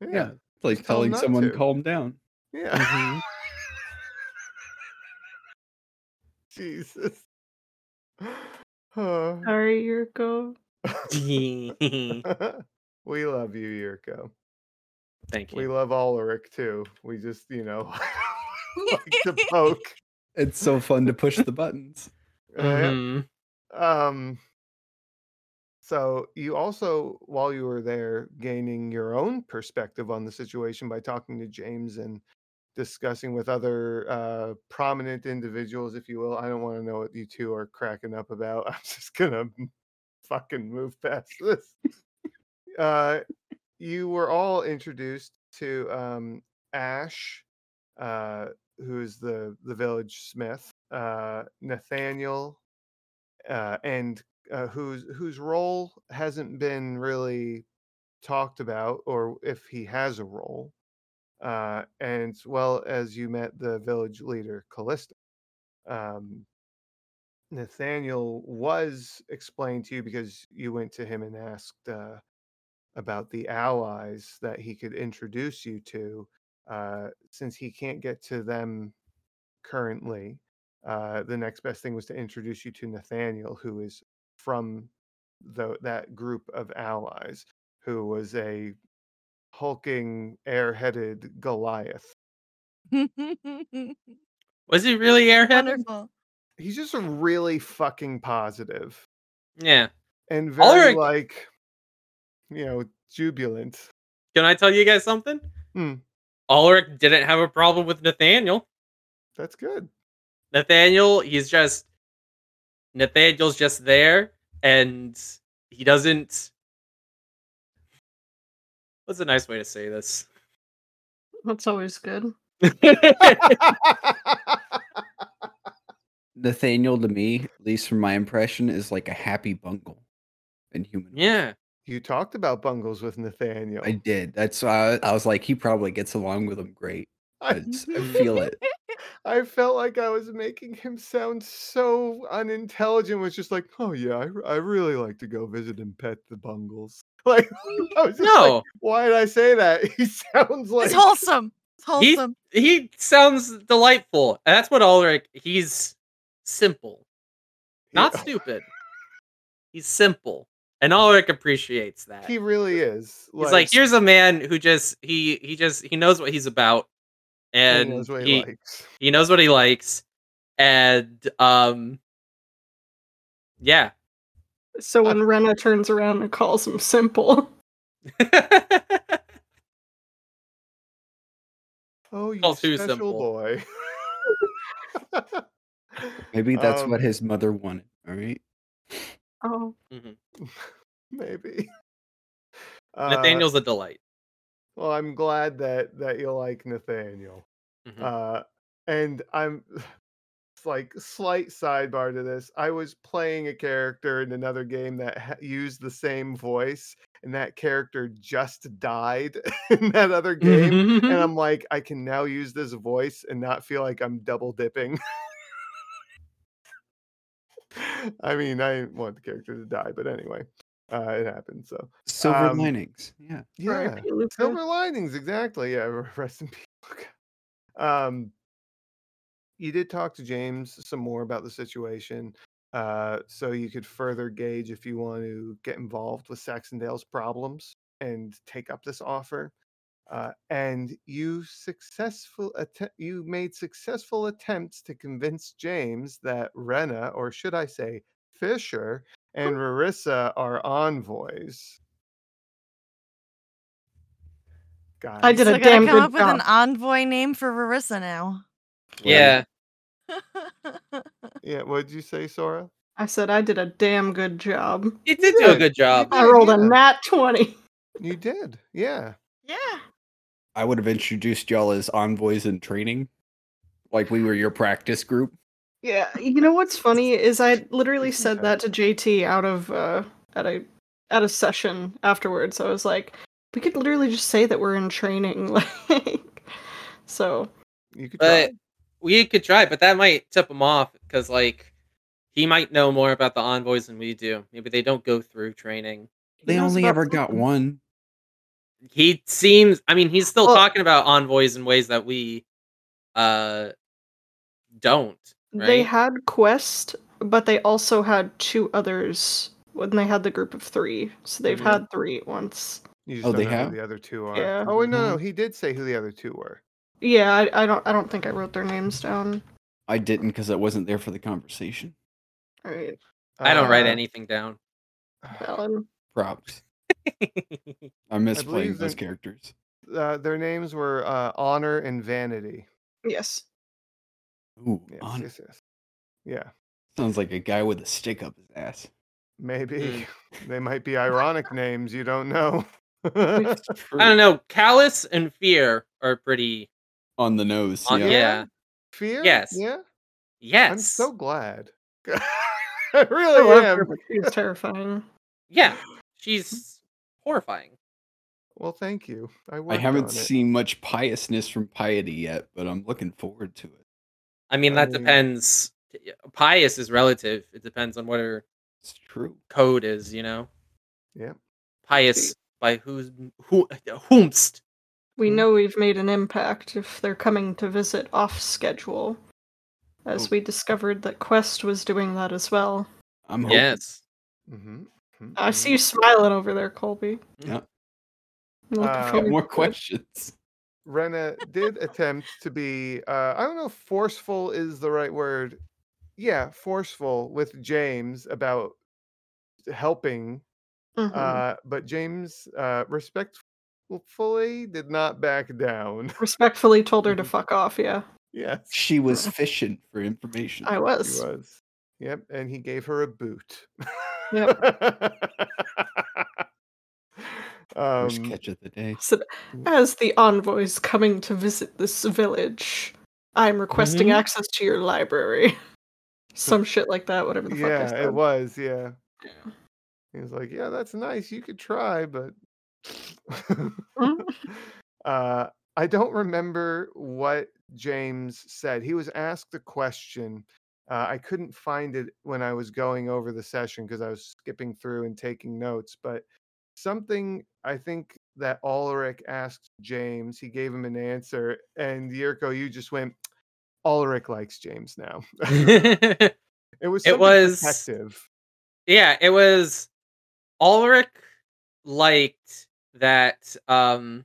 S1: Yeah,
S5: Yeah. It's like
S1: Tell 'em
S5: telling someone
S1: to.
S5: calm down.
S1: yeah.
S2: Mhm.
S1: Jesus. Oh.
S3: Sorry, Yirco.
S1: we love you, Yirco.
S2: Thank you.
S1: We
S2: you.
S1: love Ulrich too. We just, you know, like to poke.
S5: It's so fun to push the buttons.
S1: Uh,
S2: Mhm.
S1: Um. So you also, while you were there, gaining your own perspective on the situation by talking to James and discussing with other uh, prominent individuals, if you will. I don't want to know what you two are cracking up about. I'm just gonna fucking move past this. Uh, you were all introduced to um, Ash, uh, who's the the village smith, uh, Nathaniel, uh, and uh, whose whose role hasn't been really talked about, or if he has a role, uh, and as well as you met the village leader Callista. Um, Nathaniel was explained to you because you went to him and asked uh, about the allies that he could introduce you to, uh, since he can't get to them currently. Uh, the next best thing was to introduce you to Nathaniel, who is from the, that group of allies, who was a hulking, airheaded Goliath.
S2: Was he really airheaded?
S4: Wonderful.
S1: He's just really fucking positive
S2: Yeah.
S1: and very
S2: Ulrich-
S1: like, you know, jubilant.
S2: Can I tell you guys something?
S1: Hmm.
S2: Ulrich didn't have a problem with Nathaniel.
S1: That's good.
S2: Nathaniel, he's just Nathaniel's just there and he doesn't What's a nice way to say this?
S3: That's always good.
S5: Nathaniel to me, at least from my impression, is like a happy bungle in human.
S2: yeah.
S1: you talked about bungles with Nathaniel.
S5: I did. That's why I, I was like, he probably gets along with them great. I, just- I feel it.
S1: I felt like I was making him sound so unintelligent. Was just like, oh yeah, I, I really like to go visit and pet the bungles. Like, I was just like,
S2: No.
S1: why did I say that? He sounds like
S4: It's wholesome. It's
S2: He-
S4: wholesome.
S2: He he sounds delightful. And that's what Ulrich he's simple. Not
S1: he,
S2: stupid. He's simple. And Ulrich appreciates that.
S1: he really is.
S2: He's like, here's a man who just he he just he knows what he's about,
S1: he
S2: and
S1: knows what
S2: he
S1: he likes.
S2: he knows what he likes, and um, yeah.
S3: So when Rena turns around and calls him simple,
S1: Oh, you
S2: all too
S1: special
S2: simple.
S1: boy.
S5: Maybe that's
S1: Um,
S5: what his mother wanted. All right.
S3: oh,
S1: Maybe. Uh,
S2: Nathaniel's a delight.
S1: Well, I'm glad that that you like Nathaniel.
S2: Mhm.
S1: Uh, and I'm like slight sidebar to this. I was playing a character in another game that ha- used the same voice, and that character just died in that other game. and I'm like, I can now use this voice and not feel like I'm double dipping. I mean, I want the character to die, but anyway, uh, it happened. So
S5: Silver
S1: Um,
S5: linings. Yeah.
S1: yeah,
S3: R.I.P.
S1: Silver linings, exactly. Yeah, rest in peace. Um, you did talk to James some more about the situation, uh, so you could further gauge if you want to get involved with Saxondale's problems and take up this offer. Uh, and you successful att- you made successful attempts to convince James that Rena, or should I say Fisher, and Marissa are envoys. Guys,
S3: I did
S4: so
S3: a
S4: I gotta
S3: damn
S4: come
S3: good
S4: up with an envoy name for Marissa now.
S2: yeah.
S1: Yeah, what did you say, Sora?
S3: I said I did a damn good job.
S2: You did do a good job.
S3: I rolled a
S1: Yeah.
S3: nat 20.
S1: You did, yeah.
S4: yeah.
S5: I would have introduced y'all as envoys in training, like we were your practice group.
S3: Yeah, you know what's funny is I literally said that to JT out of uh at a at a session afterwards. I was like, we could literally just say that we're in training, like so
S1: You could
S2: But
S1: try.
S2: we could try, but that might tip him off because, like, he might know more about the envoys than we do. Maybe they don't go through training.
S5: They only
S3: about
S5: ever got one.
S2: He seems. I mean, he's still
S3: Well-
S2: talking about envoys in ways that we uh don't.
S3: They had Quest, but they also had two others when they had the group of three. So they've
S2: Mhm.
S3: had three at once.
S1: You just
S5: Oh, they
S1: know who
S5: have?
S1: the other two are.
S3: Yeah.
S1: Oh wait, no, no, he did say who the other two were.
S3: Yeah, I, I don't I don't think I wrote their names down.
S5: I didn't because I wasn't there for the conversation.
S3: Alright.
S2: I don't write
S1: Uh,
S2: anything down.
S3: Alan.
S5: Props. I miss
S1: believe
S5: playing those characters.
S1: Uh, their names were uh, Honor and Vanity.
S3: Yes.
S5: Ooh,
S1: Yes,
S5: honor.
S1: yes, yes. Yeah,
S5: Sounds like a guy with a stick up his ass.
S1: maybe they might be ironic names. You don't know.
S2: I don't know. Callous and Fear are pretty.
S5: On the nose.
S2: On,
S5: yeah.
S2: yeah.
S1: Fear?
S2: Yes.
S1: Yeah.
S2: Yes.
S1: I'm so glad. I
S3: I
S1: really
S3: love
S1: am.
S3: her, she's terrifying.
S2: Yeah. She's horrifying.
S1: Well, thank you. I,
S5: I haven't seen much piousness from Piety yet, but I'm looking forward to it.
S2: I mean,
S1: I
S2: that
S1: mean-
S2: depends. Pious is relative. It depends on what her
S5: It's true.
S2: code is, you know?
S1: Yeah.
S2: Pious by who's who whomst.
S3: We
S1: Mhm.
S3: know we've made an impact if they're coming to visit off schedule. As
S5: Oh.
S3: we discovered that Quest was doing that as well.
S5: I'm hoping.
S2: Yes.
S1: Mm-hmm.
S3: I see you smiling over there, Colby.
S5: Yeah.
S1: Uh,
S5: More questions.
S1: Rena did attempt to be uh I don't know if forceful is the right word. Yeah, forceful with James about helping
S3: Mhm.
S1: uh but James uh respectfully did not back down.
S3: Respectfully told her to fuck off, yeah.
S1: yes.
S5: She was fishing for information.
S3: I
S1: He
S3: was.
S1: was. Yep, and he gave her a boot.
S5: First
S1: um,
S5: catch of the day.
S3: Said, as the envoys coming to visit this village, I'm requesting
S2: Mhm.
S3: access to your library. Some shit like that, whatever the fuck
S1: yeah, it was. Yeah.
S3: Yeah.
S1: He was like, "Yeah, that's nice. You could try, but."
S3: Mhm.
S1: uh, I don't remember what James said. He was asked a question. Uh, I couldn't find it when I was going over the session because I was skipping through and taking notes. But something I think that Ulrich asked James, he gave him an answer, and Yirco, you just went. Ulrich likes James now. it was
S2: It was-
S1: protective.
S2: Yeah, it was Ulrich liked that um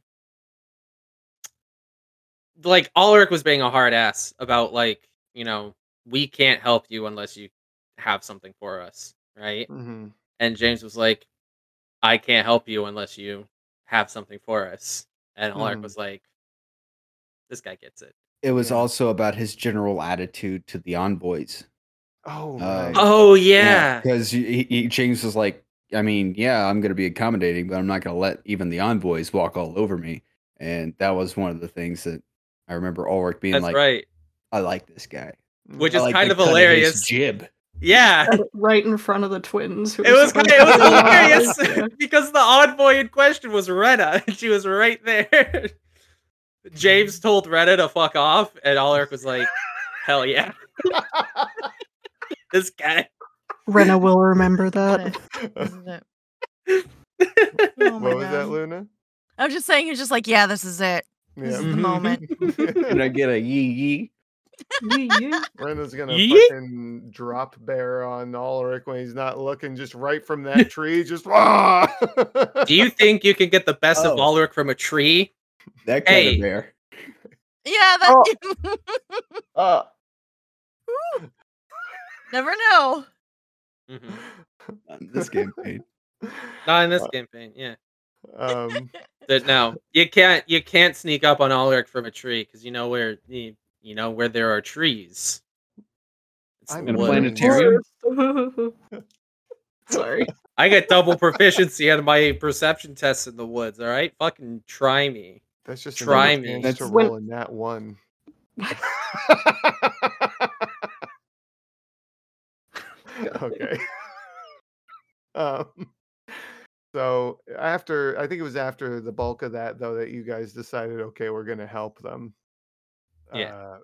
S2: like Ulrich was being a hard ass about like, you know, we can't help you unless you have something for us, right?
S1: hmm
S2: And James was like, I can't help you unless you have something for us. And Ulrich
S1: Mhm.
S2: was like, This guy gets it.
S5: It was
S1: Yeah.
S5: also about his general attitude to the envoys.
S1: Oh,
S5: Uh.
S2: Oh yeah.
S5: Because he, he, James was like, I mean, yeah, I'm going to be accommodating, but I'm not going to let even the envoys walk all over me. and that was one of the things that I remember Ulrich being
S2: That's
S5: like,
S2: right.
S5: "I like this guy."
S2: Which
S5: I
S2: is
S5: like
S2: kind
S5: the
S2: of
S5: cut his
S2: hilarious.
S5: Jib.
S2: Yeah.
S3: right in front of the twins. who
S2: It
S3: were
S2: was
S3: sitting
S2: it was
S3: the
S2: hilarious
S3: lawn.
S2: because the envoy in question was Rena, and she was right there. James told Rena to fuck off, and Ulrich was like, "Hell yeah, this guy."
S3: Rena will remember that.
S4: This it. Oh
S1: what was that, Luna?
S4: I was just saying, you're just like, yeah, this is it. This is the moment.
S5: Can I get a yee yee?
S3: Yee, yee.
S1: Brenda's gonna
S2: Yeet.
S1: fucking drop bear on Ulrich when he's not looking, just right from that tree, just ah!
S2: Do you think you can get the best of
S5: Oh.
S2: Ulrich from a tree?
S5: That kind
S2: Hey.
S5: of bear.
S4: Yeah, that.
S1: Uh,
S4: Never know.
S2: Mhm.
S5: on this campaign.
S2: Not in this
S1: Uh,
S2: campaign. Yeah.
S1: um,
S2: But no, you can't. You can't sneak up on Ulrich from a tree because you know where you, you know where there are trees. It's
S1: I'm
S5: In a planetarium.
S3: Sorry.
S2: I get double proficiency on my perception tests in the woods. All right, fucking try me.
S1: that's just
S2: Try me.
S5: That's
S1: to
S3: when-
S1: roll in that one. okay. um, so after I think it was after the bulk of that though that you guys decided okay we're gonna help them.
S2: Yeah.
S1: Uh,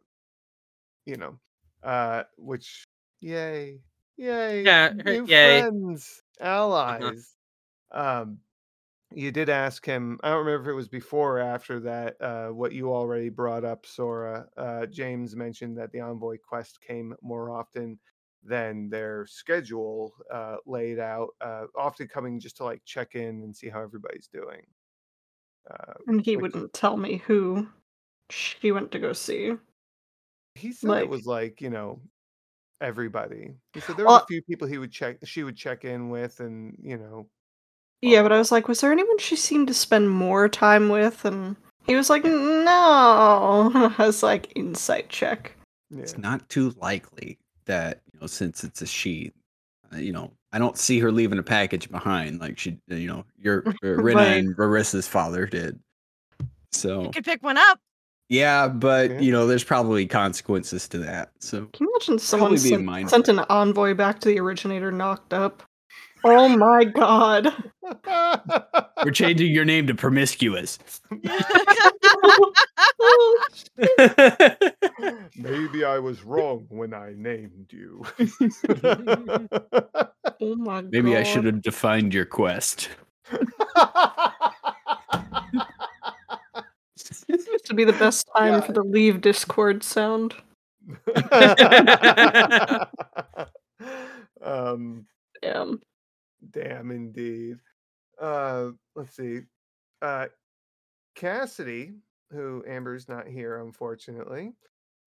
S1: you know, uh, which yay, yay,
S2: Yeah,
S1: new
S2: yay.
S1: friends, allies. Um, you did ask him. I don't remember if it was before or after that. Uh, what you already brought up, Sora. Uh, James mentioned that the envoy quest came more often than their schedule uh, laid out. Uh, often coming just to like check in and see how everybody's doing. Uh,
S3: And he
S1: Which-
S3: wouldn't tell me who she went to go see.
S1: he said
S3: Like-
S1: it was like you know everybody. He said there were
S3: Well-
S1: a few people he would check. She would check in with, and you know.
S3: Yeah, but I was like, was there anyone she seemed to spend more time with? And he was like, no. I was like, insight check.
S1: Yeah.
S5: It's not too likely that you know since it's a she. uh, You know, I don't see her leaving a package behind like she. uh, You know, your uh, Rena
S3: Right.
S5: and Marissa's father did. So
S4: You could pick one up.
S5: Yeah, but
S1: Yeah.
S5: you know, there's probably consequences to that. So
S3: Can you imagine someone sent,
S5: mindful.
S3: sent an envoy back to the originator knocked up? Oh my god.
S5: we're changing your name to promiscuous.
S1: Maybe I was wrong when I named you.
S3: Oh my god.
S5: Maybe I should have defined your quest.
S3: This would be the best time for the leave Discord sound.
S1: um,
S3: Damn.
S1: damn, indeed. Uh, let's see. Uh, Cassidy, who Amber's not here, unfortunately,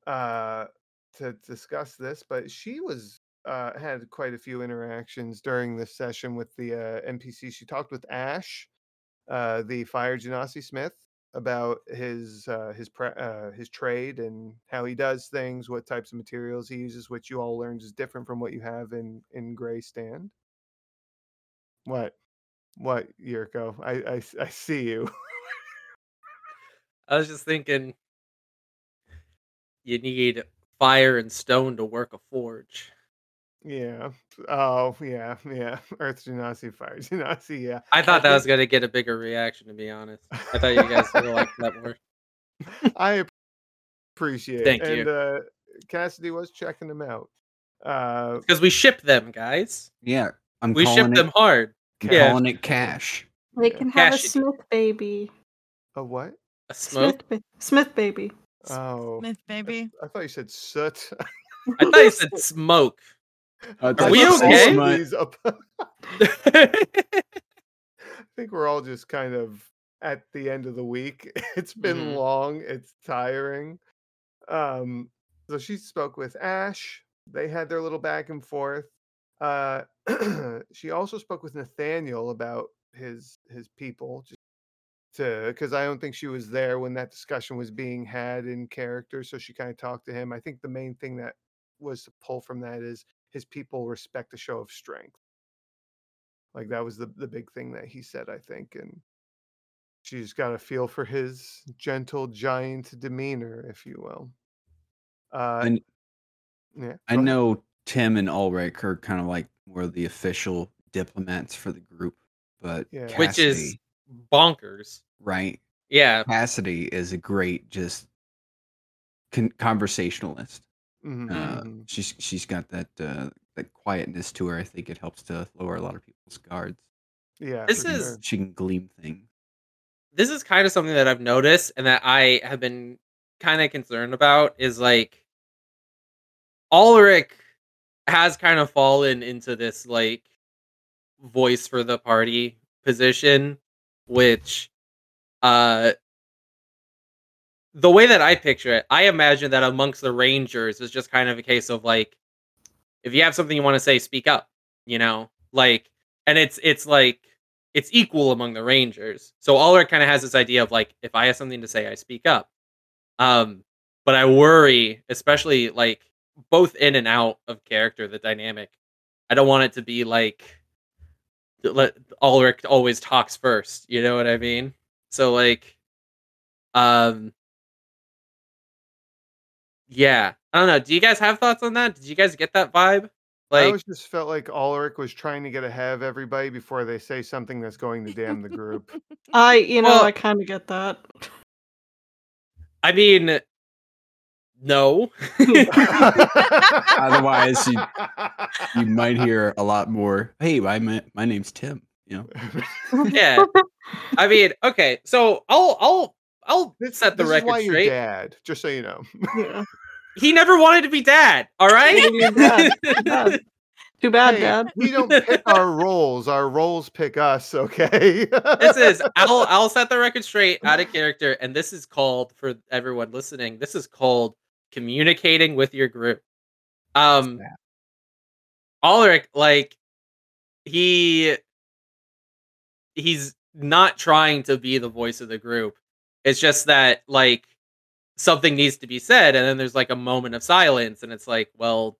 S1: uh, to discuss this, but she was uh, had quite a few interactions during this session with the uh, NPC. She talked with Ash, uh, the Fire Genasi Smith, about his uh, his pre- uh, his trade and how he does things, what types of materials he uses, which you all learned is different from what you have in in Grey Stand. What? What, Yirco? I see you.
S2: I was just thinking, you need fire and stone to work a forge.
S1: Yeah. Oh, yeah, yeah. Earth Genasi, Fire Genasi, yeah.
S2: I thought that was gonna get a bigger reaction, to be honest. I thought you guys would like that more.
S1: I appreciate
S2: Thank
S1: it.
S2: you.
S1: And uh, Cassidy was checking them out. Uh,
S2: Because we ship them, guys.
S5: Yeah, I'm
S2: We ship
S5: calling
S2: them hard.
S5: I'm
S2: Yeah.
S5: calling it cash.
S3: They can have a
S2: Cassidy.
S3: Smith baby.
S1: a what?
S2: A smoke.
S3: Smith, ba- Smith baby.
S1: Oh,
S4: Myth baby.
S1: I thought you said soot.
S2: I thought you said smoke.
S5: Uh,
S2: Are we okay?
S5: my-
S1: I think we're all just kind of at the end of the week. It's been
S2: Mhm.
S1: long, it's tiring. Um so she spoke with Ash. They had their little back and forth. Uh she also spoke with Nathaniel about his his people just to because I don't think she was there when that discussion was being had in character. So she kind of talked to him. I think the main thing that was to pull from that is his people respect a show of strength. Like that was the the big thing that he said, I think. And She's got a feel for his gentle giant demeanor, if you will. Uh,
S5: And
S1: yeah,
S5: I
S1: ahead.
S5: know Tim and Ulrich are kind of like more the official diplomats for the group, but
S1: Yeah.
S2: Which is bonkers.
S5: right?
S2: Yeah.
S5: Cassidy is a great just con- conversationalist.
S1: Mhm,
S5: Uh,
S1: mhm.
S5: she's she's got that uh, that quietness to her. I think it helps to lower a lot of people's guards.
S1: Yeah,
S2: This
S1: for
S2: is-
S1: sure.
S5: She can gleam things.
S2: this is kind of something that I've noticed and that I have been kind of concerned about is like Ulrich has kind of fallen into this like voice for the party position, which uh the way that I picture it, I imagine that amongst the Rangers is just kind of a case of like if you have something you want to say, speak up, you know? Like and it's it's like it's equal among the Rangers. So Ulrich kind of has this idea of like, if I have something to say, I speak up. Um, but I worry, especially like both in and out of character, the dynamic. I don't want it to be like let Ulrich always talks first. You know what I mean? So like, um, yeah, I don't know. Do you guys have thoughts on that? Did you guys get that vibe?
S1: I
S2: Like,
S1: always just felt like Ulrich was trying to get ahead of everybody before they say something that's going to damn the group.
S3: I, you know,
S2: Well-
S3: I kind of get that.
S2: I mean, no.
S5: Otherwise, you- You might hear a lot more. Hey, my ma- my name's Tim. You know,
S2: yeah. I mean, okay, so I'll I'll I'll
S1: This,
S2: set the
S1: this
S2: record
S1: is why you're
S2: straight.
S1: dad, just so you know.
S3: yeah.
S2: He never wanted to be dad. All right.
S3: Too bad. Too bad.
S1: Hey,
S3: Dad.
S1: we don't pick our roles; our roles pick us. Okay.
S2: this is I'll I'll set the record straight out of character, and this is called for everyone listening. This is called communicating with your group. Um,
S5: that?
S2: Ulrich, like he he's not trying to be the voice of the group. It's just that like something needs to be said, and then there's like a moment of silence, and it's like, well,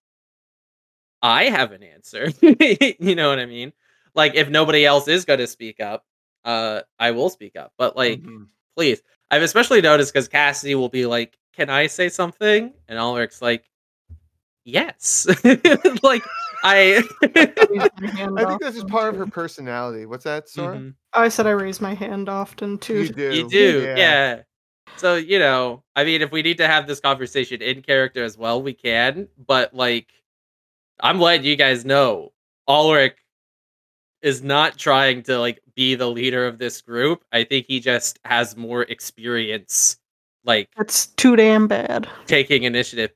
S2: I have an answer. you know what I mean? Like if nobody else is going to speak up, uh, I will speak up. But like,
S1: Mhm.
S2: please, I've especially noticed because Cassidy will be like, "Can I say something?" And Ulrich's like, "Yes." like I.
S3: Raise my hand
S1: I think this is
S3: often,
S1: part of her personality. What's that, Sora?
S2: Mhm.
S3: I said I raise my hand often too.
S1: You do.
S2: You do, yeah. So you know, I mean, if we need to have this conversation in character as well, we can. But like, I'm letting you guys know, Ulrich is not trying to like be the leader of this group. I think he just has more experience, like
S3: That's too damn bad.
S2: taking initiative.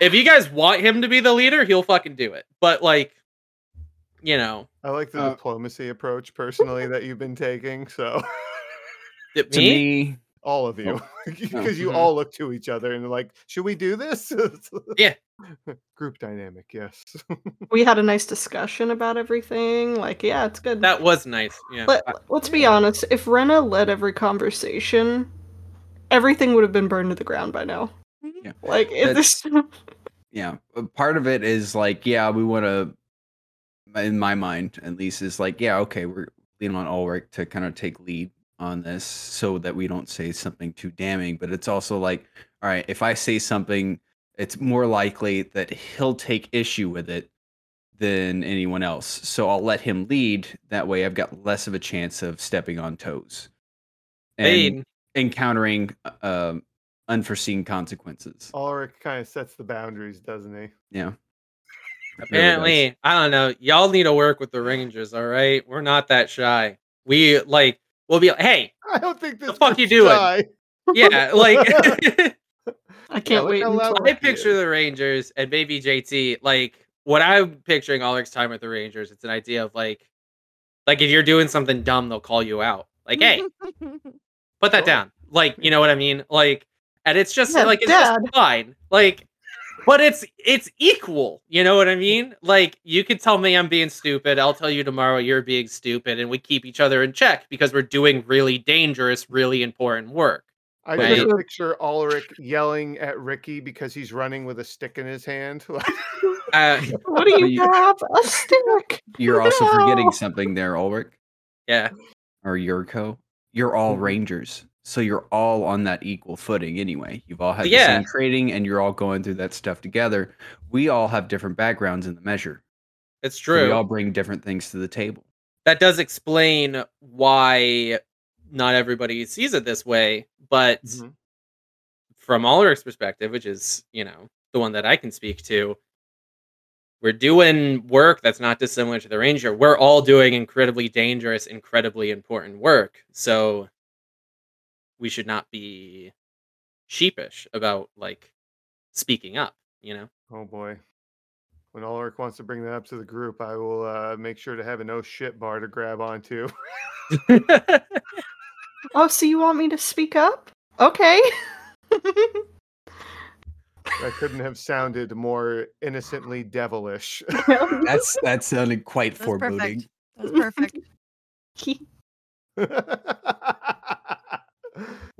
S2: If you guys want him to be the leader, he'll fucking do it. But like, you know,
S1: I like the
S5: Uh,
S1: diplomacy approach personally that you've been taking. So,
S2: th-
S5: to
S2: me,
S5: me,
S1: all of you, because you
S2: Mhm.
S1: all look to each other and are like, "Should we do this?"
S2: Yeah.
S1: Group dynamic, yes.
S3: We had a nice discussion about everything. Like, yeah, it's good.
S2: that was nice. Yeah.
S3: Let, let's be honest. If Rena led every conversation, everything would have been burned to the ground by now.
S5: Yeah.
S3: Like, it,
S5: That's-
S3: there's-
S5: yeah, uh, part of it is like, yeah, we want to. In my mind, at least, is like, yeah, okay, we're leaning on Ulrich to kind of take lead on this, so that we don't say something too damning. But it's also like, all right, if I say something, it's more likely that he'll take issue with it than anyone else. So I'll let him lead. That way, I've got less of a chance of stepping on toes and
S2: mean,
S5: encountering uh, um, unforeseen consequences.
S1: Ulrich kind of sets the boundaries, doesn't he?
S5: Yeah. It really.
S2: Apparently, I don't know. Y'all need to work with the Rangers, all right? We're not that shy. We like we'll be like, hey,
S1: I don't think this.
S2: fuck you
S1: group's
S2: doing?
S1: shy.
S2: yeah, like
S3: I can't
S1: look
S3: wait until.
S2: I picture the Rangers and maybe JT. Like when I'm picturing Ulrich's time with the Rangers, it's an idea of like, like if you're doing something dumb, they'll call you out. Like, hey, put that
S1: Sure.
S2: down. Like, you know what I mean? Like, and it's just
S3: Yeah,
S2: like it's
S3: Dad.
S2: just fine. Like, but it's it's equal. You know what I mean? Like, you could tell me I'm being stupid. I'll tell you tomorrow you're being stupid, and we keep each other in check because we're doing really dangerous, really important work.
S1: I
S2: Right.
S1: just picture Ulrich yelling at Ricky because he's running with a stick in his hand.
S2: Uh,
S3: What do you
S5: you-
S3: have? A stick.
S5: You're also forgetting something there, Ulrich
S2: yeah.
S5: or Yirco. you're all
S1: Mhm.
S5: rangers. So you're all on that equal footing anyway. You've all had
S2: Yeah.
S5: the same training and you're all going through that stuff together. We all have different backgrounds in the measure.
S2: It's
S5: So
S2: true.
S5: we all bring different things to the table.
S2: that does explain why not everybody sees it this way. But
S1: Mhm.
S2: from Ulrich's perspective, which is, you know, the one that I can speak to, we're doing work that's not dissimilar to the Ranger. We're all doing incredibly dangerous, incredibly important work. So we should not be sheepish about like speaking up, you know?
S1: Oh boy. When Ulrich wants to bring that up to the group, I will uh, make sure to have a no shit bar to grab onto.
S3: Oh, so you want me to speak up? Okay.
S1: that couldn't have sounded more innocently devilish.
S5: That's that sounded quite
S4: That's
S5: foreboding.
S4: perfect. That's perfect.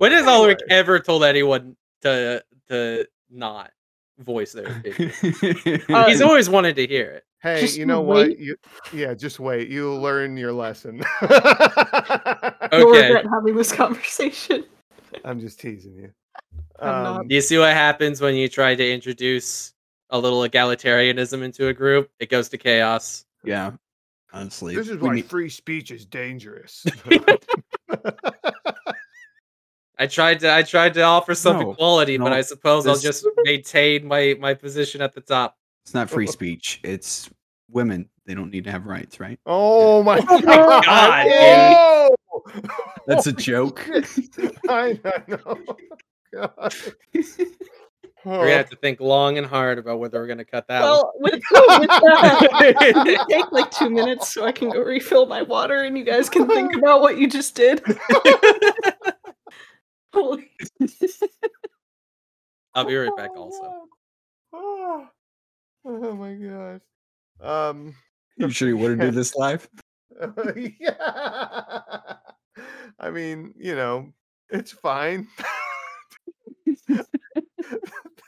S2: When has Ulrich ever told anyone to to not voice their opinion?
S3: Uh,
S2: He's always wanted to hear it.
S1: Hey,
S3: Just
S1: you know what? You, yeah, just wait. You'll learn your lesson.
S3: You'll
S2: Okay.
S3: regret having this conversation.
S1: I'm just teasing you. Um,
S2: you see what happens when you try to introduce a little egalitarianism into a group? It goes to chaos.
S5: yeah. Honestly.
S1: this is why
S5: need-
S1: free speech is dangerous.
S2: I tried to I tried to offer some
S5: No,
S2: equality, but I suppose I'll just maintain my my position at the top.
S5: it's not free speech. It's women. They don't need to have rights, right?
S1: oh my
S2: my
S1: god!
S2: God,
S1: Whoa!
S5: That's a joke.
S1: I, I know. God.
S2: We're gonna oh. have to think long and hard about whether we're gonna cut that one.
S3: Well, with, with that, take like two minutes so I can go refill my water and you guys can think about what you just did. Holy-
S2: I'll be right back also.
S1: Oh, oh my gosh. Um.
S5: you sure you want to do this live?
S1: yeah. I mean, you know, it's fine.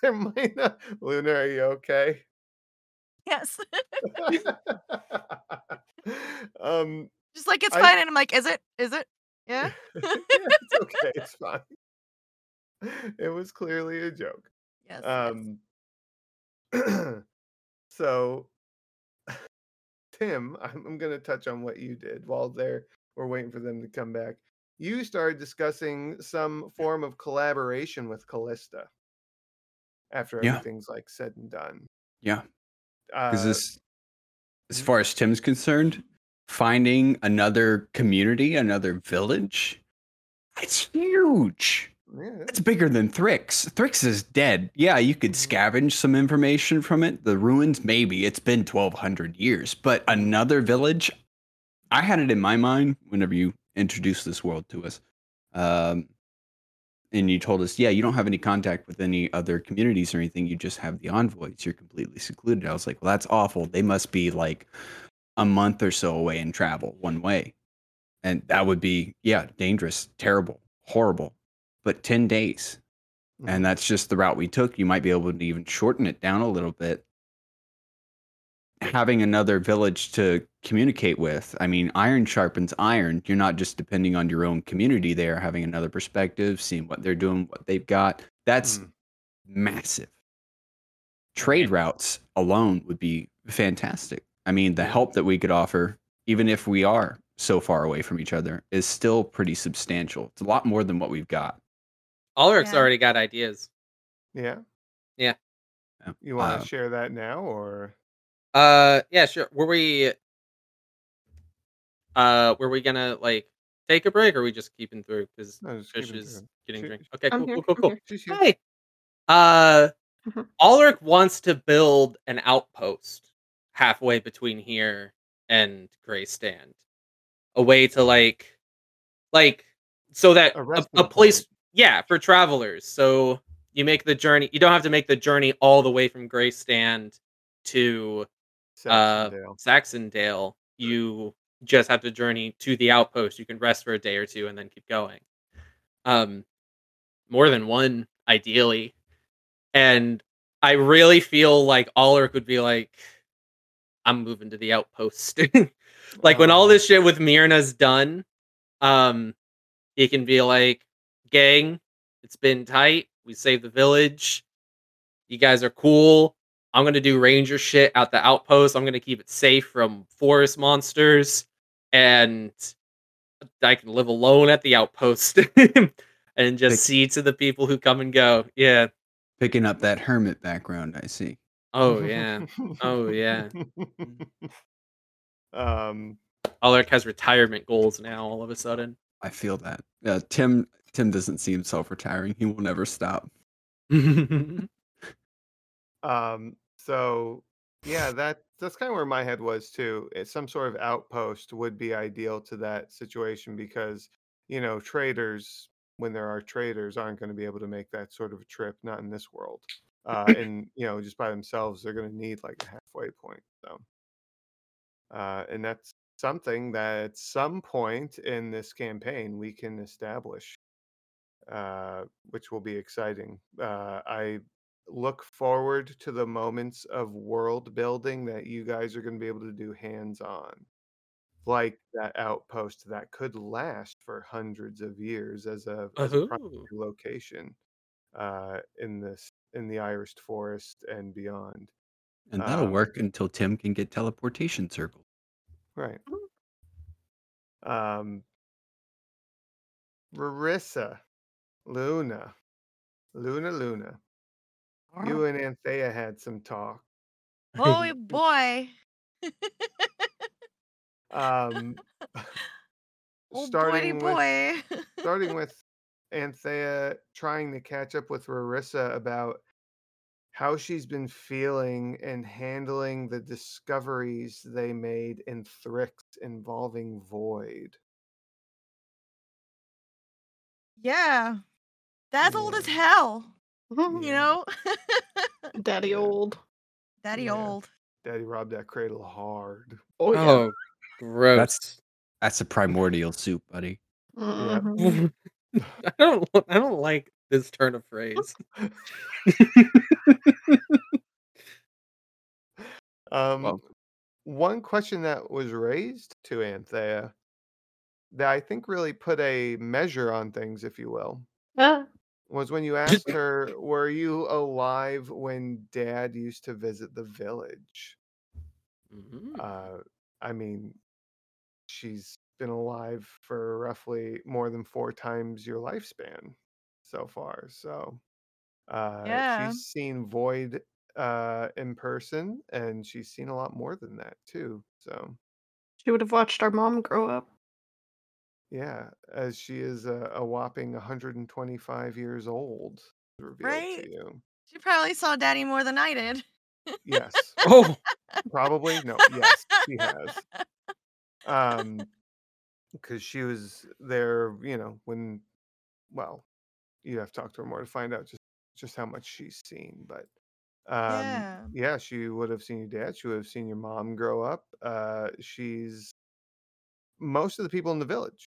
S1: there might not. Luna, are you okay?
S4: Yes.
S1: um,
S4: Just like it's
S1: I-
S4: fine, and I'm like, is it? Is it? Yeah.
S1: yeah, it's okay. It's fine. It was clearly a joke.
S4: Yes. yes.
S1: Um, so, Tim, I'm, I'm going to touch on what you did while they're we're waiting for them to come back. You started discussing some form of collaboration with Callista after
S5: Yeah.
S1: everything's like said and done.
S5: Yeah.
S1: Uh,
S5: Because this, as
S1: mhm.
S5: far as Tim's concerned, finding another community, another village, it's huge.
S1: yeah,
S5: It's bigger than Thrix. Thrix is dead. Yeah, you could scavenge some information from it. The ruins, maybe. It's been 1,200 years. But another village, I had it in my mind whenever you introduced this world to us. Um, and you told us, yeah, you don't have any contact with any other communities or anything. You just have the envoys. You're completely secluded. I was like, well, that's awful. They must be like a month or so away in travel one way. And that would be, yeah, dangerous, terrible, horrible. But 10 days. And that's just the route we took. You might be able to even shorten it down a little bit. Having another village to communicate with. I mean, iron sharpens iron. You're not just depending on your own community there, having another perspective, seeing what they're doing, what they've got. That's
S1: Mm.
S5: massive. Trade routes alone would be fantastic. I mean, the help that we could offer, even if we are so far away from each other, is still pretty substantial. It's a lot more than what we've got.
S2: Ulrich's
S4: Yeah.
S2: already got ideas.
S1: yeah.
S2: Yeah.
S5: Yeah.
S1: You want
S5: Uh,
S1: to share that now, or
S2: Uh, yeah, sure. Were we, uh, were we gonna like take a break, or are we just keeping through because
S1: no,
S2: Fish is
S1: through.
S2: getting
S1: Shoot.
S2: drink? Okay,
S3: I'm
S2: cool, cool, cool, cool.
S3: here.
S1: She's here.
S2: Hi. Uh,
S3: Mhm.
S2: Ulrich wants to build an outpost halfway between here and Grey Stand, a way to like, like, so that
S1: A
S2: a, a place,
S1: point.
S2: yeah, for travelers. So you make the journey. You don't have to make the journey all the way from Grey Stand to uh,
S1: Saxondale.
S2: Saxondale. You just have to journey to the outpost. You can rest for a day or two and then keep going. Um, more than one, ideally. And I really feel like Ulrich would be like, I'm moving to the outpost. like when all
S1: Oh.
S2: this shit with Myrna's done, um, he can be like, "Gang, it's been tight. We saved the village. You guys are cool. I'm gonna do ranger shit at the outpost. I'm gonna keep it safe from forest monsters, and I can live alone at the outpost and just
S5: Pick-
S2: see to the people who come and go. Yeah.
S5: Picking up that hermit background, I see.
S2: Oh yeah. Oh, yeah.
S1: um,
S2: Alaric has retirement goals now. All of a sudden.
S5: I feel that. Uh, Tim Tim doesn't see himself retiring. He will never stop.
S1: um, so yeah, that that's kind of where my head was too. It's some sort of outpost would be ideal to that situation because you know traders, when there are traders, aren't going to be able to make that sort of a trip. Not in this world. Uh, and you know, just by themselves, they're going to need like a halfway point. So, uh, and that's something that at some point in this campaign we can establish, uh, which will be exciting. Uh, I look forward to the moments of world building that you guys are going to be able to do hands on. Like that outpost that could last for hundreds of years as a, as a location uh, in this in the Irish forest and beyond.
S5: And that'll
S1: Um,
S5: work until Tim can get teleportation circles.
S1: Right. Um, Marissa, Luna, Luna, Luna. You and Anthea had some talk.
S4: Oh boy.
S1: Um,
S4: Oh boy,
S1: starting with starting with Anthea trying to catch up with Rarissa about how she's been feeling and handling the discoveries they made in Thrix involving Void.
S4: yeah. That's old as hell. You know?
S3: Daddy
S1: Yeah.
S3: old.
S4: Daddy
S1: Yeah.
S4: old.
S1: Daddy robbed that cradle hard.
S3: Oh yeah.
S2: Oh, gross.
S5: That's that's a primordial soup, buddy.
S3: Mhm.
S2: I don't. I don't like this turn of phrase.
S1: Um,
S5: Well-
S1: one question that was raised to Anthea that I think really put a measure on things, if you will,
S3: Ah,
S1: was when you asked her, "Were you alive when Dad used to visit the village?"
S2: Mhm.
S1: Uh, I mean, she's been alive for roughly more than four times your lifespan so far. So, uh,
S4: Yeah.
S1: she's seen Void uh, in person, and she's seen a lot more than that too. So,
S3: she would have watched our mom grow up.
S1: yeah, as she is a, a whopping 125 years old,
S4: Right?
S1: to you.
S4: She probably saw Daddy more than I did.
S1: Yes,
S2: Oh,
S1: probably. No, yes, she has. um because she was there you know when well you have to talk to her more to find out just just how much she's seen but um
S4: Yeah.
S1: yeah she would have seen your dad she would have seen your mom grow up uh she's most of the people in the village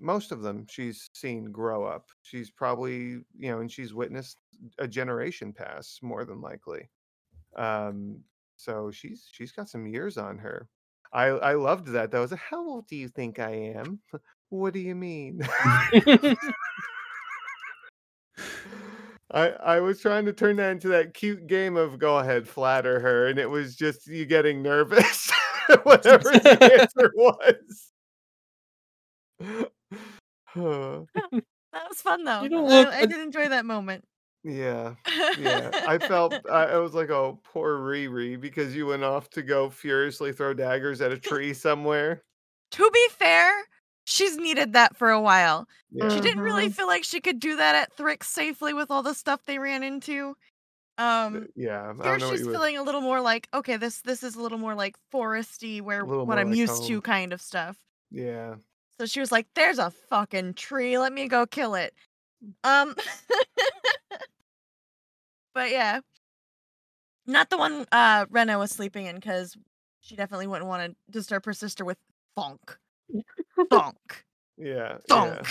S1: most of them she's seen grow up she's probably you know and she's witnessed a generation pass more than likely um so she's she's got some years on her I I loved that though. I was like, how old do you think I am? What do you mean? I I was trying to turn that into that cute game of go ahead, flatter her, and it was just you getting nervous. Whatever the answer was.
S4: That was fun though.
S2: don't
S4: I-
S2: look
S4: I,
S2: a-
S4: did enjoy that moment.
S1: Yeah, yeah. I felt I, I was like, oh, poor Riri, because you went off to go furiously throw daggers at a tree somewhere.
S4: to be fair, she's needed that for a while.
S1: Yeah.
S4: She didn't really
S3: Mhm.
S4: feel like she could do that at Thrix safely with all the stuff they ran into. Um,
S1: Yeah, I
S4: here
S1: don't know what
S4: she's
S1: you would.
S4: feeling a little more like, okay, this this is a little more like foresty, where what I'm
S1: like
S4: used to kind of stuff.
S1: Yeah,
S4: So she was like, "There's a fucking tree. Let me go kill it." Um, but yeah, not the one uh Rena was sleeping in because she definitely wouldn't want to disturb her sister with thunk, thunk,
S1: yeah, yeah.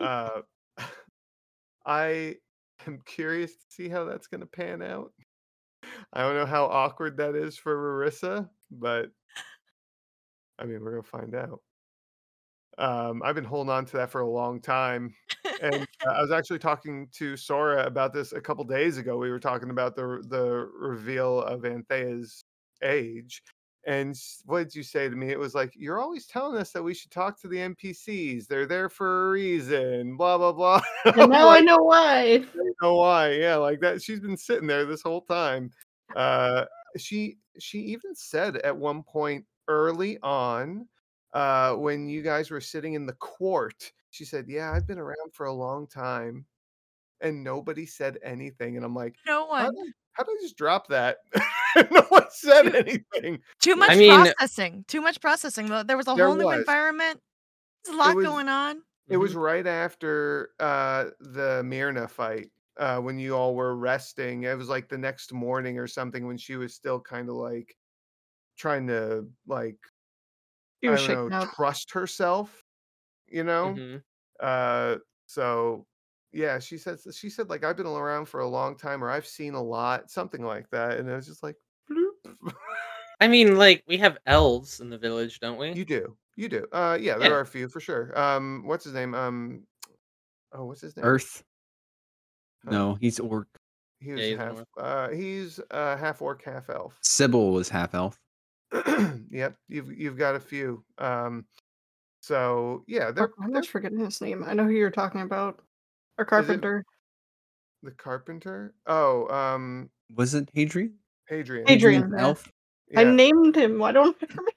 S1: uh, I am curious to see how that's going to pan out. I don't know how awkward that is for Marissa, but I mean, we're going to find out. Um, I've been holding on to that for a long time, and I was actually talking to Sora about this a couple days ago. We were talking about the the reveal of Anthea's age, and what did you say to me? It was like you're always telling us that we should talk to the NPCs. They're there for a reason. Blah blah blah.
S3: And now I know why.
S1: don't know why. Yeah, like that. She's been sitting there this whole time. Uh, she she even said at one point early on, uh, when you guys were sitting in the court, she said, "Yeah, I've been around for a long time," and nobody said anything. And I'm like,
S4: No
S1: how
S4: one.
S1: did how did I just drop that? no one said
S4: Dude.
S1: anything.
S4: Too much
S2: mean-
S4: processing. Too much processing. There was a
S1: There
S4: whole new environment. There's a lot
S1: was-
S4: going on.
S1: It was
S2: Mhm.
S1: right after uh, the Myrna fight uh, when you all were resting. It was like the next morning or something when she was still kind of like trying to like
S3: He
S1: I don't know
S3: up.
S1: trust herself, you know.
S2: Mhm.
S1: Uh, so yeah, she said she said like I've been around for a long time or I've seen a lot, something like that, and it was just like. bloop.
S2: I mean, like we have elves in the village, don't we?
S1: You do. You do. Uh yeah, there
S2: Yeah.
S1: are a few for sure. Um what's his name? Um oh what's his name?
S5: Earth. No, he's orc.
S1: He was
S2: Yeah, he's
S1: half
S2: orc.
S1: uh he's uh half orc, half elf.
S5: Sybil was half elf.
S1: yep, you've you've got a few. Um so yeah, they're,
S3: I'm
S1: they're
S3: just forgetting his name. I know who you're talking about. Or carpenter.
S1: the carpenter. Oh, um
S5: Was it Hadrian?
S1: Hadrian.
S3: Hadrian.
S5: Hadrian's
S3: yeah.
S5: elf.
S3: I named him. Why don't I remember?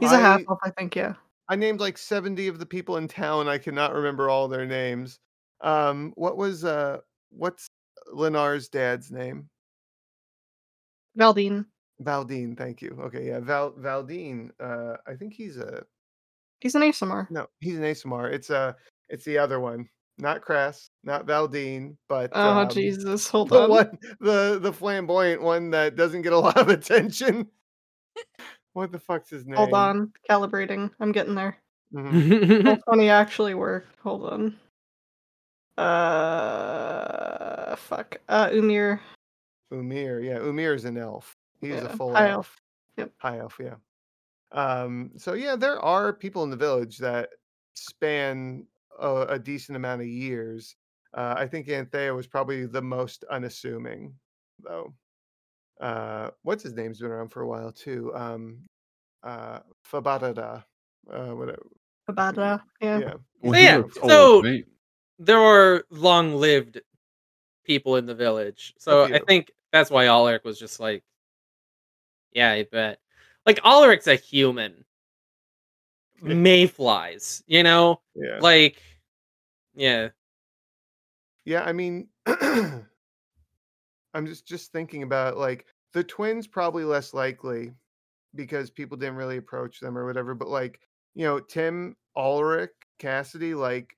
S3: He's a half
S1: I-
S3: elf, I think. Yeah.
S1: I named like 70 of the people in town. I cannot remember all their names. Um what was uh what's Lenar's dad's name?
S3: Valdine.
S1: Valdine, thank you. Okay, yeah, Val Valdine. Uh, I think he's a
S3: He's an ASMR.
S1: no, he's an ASMR. It's uh it's the other one, not Crass, not Valdine, but
S3: Oh
S1: um,
S3: Jesus! Hold
S1: the
S3: on.
S1: one, the the flamboyant one that doesn't get a lot of attention. what the fuck's his name?
S3: Hold on. Calibrating. I'm getting there.
S1: Mhm.
S3: Roll twenty actually work. Hold on. Uh, fuck. Uh, Umir.
S1: Umir, yeah, Umir's an elf. He's a
S3: Yeah,
S1: full
S3: high
S1: elf.
S3: elf.
S1: High elf, yeah. Um, so yeah, there are people in the village that span a, a decent amount of years. Uh, I think Anthea was probably the most unassuming, though. Uh, what's his name's been around for a while too. Um, uh, Fabadada, uh, whatever.
S3: Abada. Yeah.
S1: Yeah,
S5: Well,
S2: So yeah,
S5: looks
S2: so-
S5: right?
S2: there are long-lived people in the village, so I think that's why Ulrich was just like, "Yeah, I bet." Like Ulrich's a human.
S1: Yeah.
S2: Mayflies, you know,
S1: yeah.
S2: like, yeah,
S1: Yeah, I mean, I'm just just thinking about like the twins probably less likely because people didn't really approach them or whatever. But like you know, Tim Ulrich Cassidy, like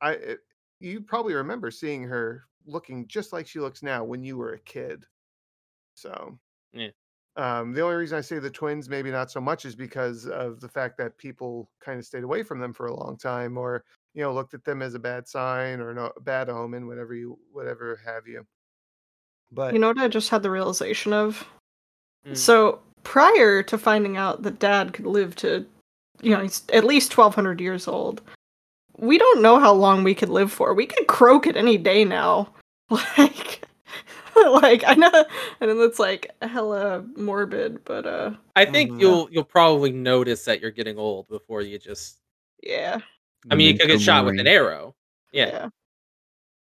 S1: I, it, you probably remember seeing her looking just like she looks now when you were a kid. So
S2: Yeah.
S1: Um, the only reason I say the twins maybe not so much is because of the fact that people kind of stayed away from them for a long time, or you know looked at them as a bad sign or no, a bad omen, whatever you whatever have you. But
S3: You know what I just had the realization of?
S2: Mm.
S3: So prior to finding out that Dad could live to, you know, he's at least twelve hundred years old. We don't know how long we could live for. We could croak at any day now. Like, like I know, and it's like hella morbid, but uh,
S2: I think
S1: Mhm.
S2: you'll you'll probably notice that you're getting old before you just.
S3: yeah,
S2: I mean, you could get
S5: Memento
S2: shot with an arrow. Yeah,
S3: yeah.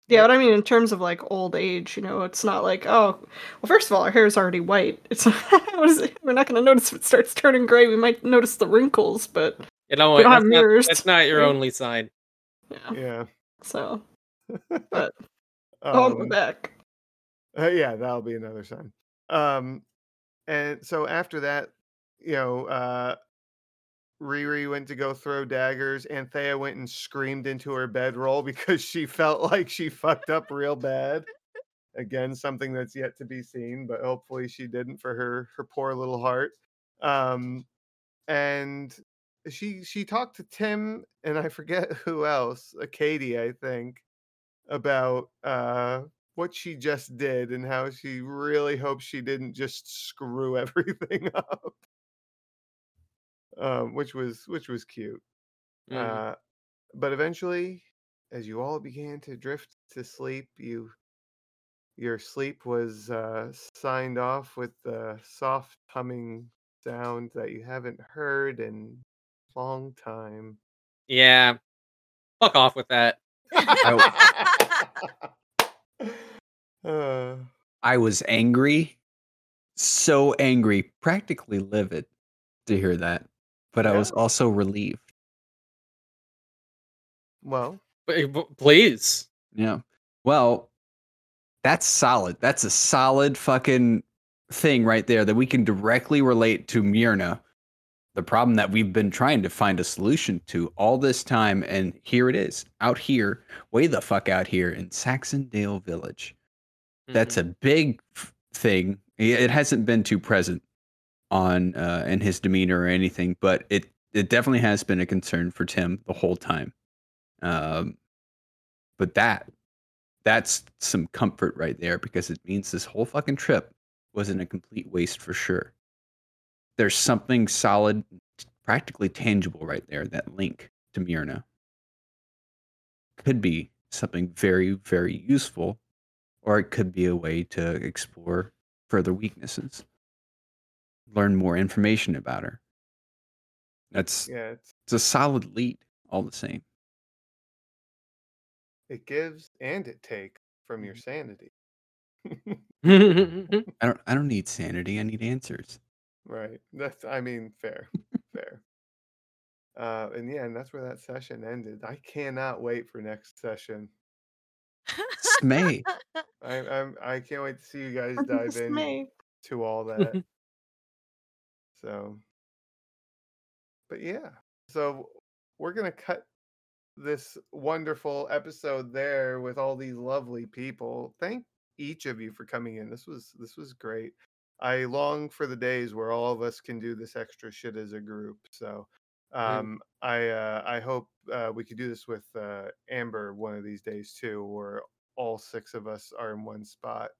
S3: Yeah, but I mean, in terms of like old age, you know, it's not like oh, well, first of all, our hair is already white. It's what is it? We're not going to notice if it starts turning gray. We might notice the wrinkles, but
S2: you know
S3: We don't have
S2: not,
S3: mirrors.
S2: that's not your
S3: Right.
S2: only sign.
S3: yeah.
S1: yeah,
S3: So, but oh,
S1: um,
S3: I'm back.
S1: Uh, yeah, that'll be another sign. Um, and so after that, you know, uh, Riri went to go throw daggers. Anthea went and screamed into her bedroll because she felt like she fucked up real bad. Again, something that's yet to be seen, but hopefully she didn't for her her poor little heart. Um, and she she talked to Tim and I forget who else, Katie, I think, about uh what she just did and how she really hopes she didn't just screw everything up. Um, which was which was cute.
S2: Mhm.
S1: Uh, but eventually, as you all began to drift to sleep, you your sleep was uh, signed off with the soft humming sound that you haven't heard in a long time.
S2: yeah. Fuck off with that.
S1: Uh,
S5: I was angry, so angry, practically livid to hear that. But I was also relieved.
S1: well,
S2: P- p- Please.
S5: Yeah. Well, that's solid. That's a solid fucking thing right there that we can directly relate to Myrna. The problem that we've been trying to find a solution to all this time, and here it is, out here, way the fuck out here in Saxondale Village. That's
S2: Mhm.
S5: a big thing. It hasn't been too present on uh, in his demeanor or anything, but it it definitely has been a concern for Tim the whole time. Um, but that that's some comfort right there because it means this whole fucking trip wasn't a complete waste for sure. There's something solid, practically tangible right there. That link to Myrna could be something very, very useful, or it could be a way to explore further weaknesses, learn more information about her. That's
S1: yeah, it's,
S5: it's a solid lead, all the same.
S1: it gives and it takes from your sanity.
S2: Mhm.
S5: I don't I don't need sanity. I need answers.
S1: Right. That's I mean, fair. fair. Uh and yeah, and that's where that session ended. I cannot wait for next session.
S5: Smay.
S1: I I'm I can't wait to see you guys dive in to all that. so but yeah. So we're gonna cut this wonderful episode there with all these lovely people. Thank each of you for coming in. This was this was great. I long for the days where all of us can do this extra shit as a group. So um I uh I hope uh we could do this with uh Amber one of these days too, where all six of us are in one spot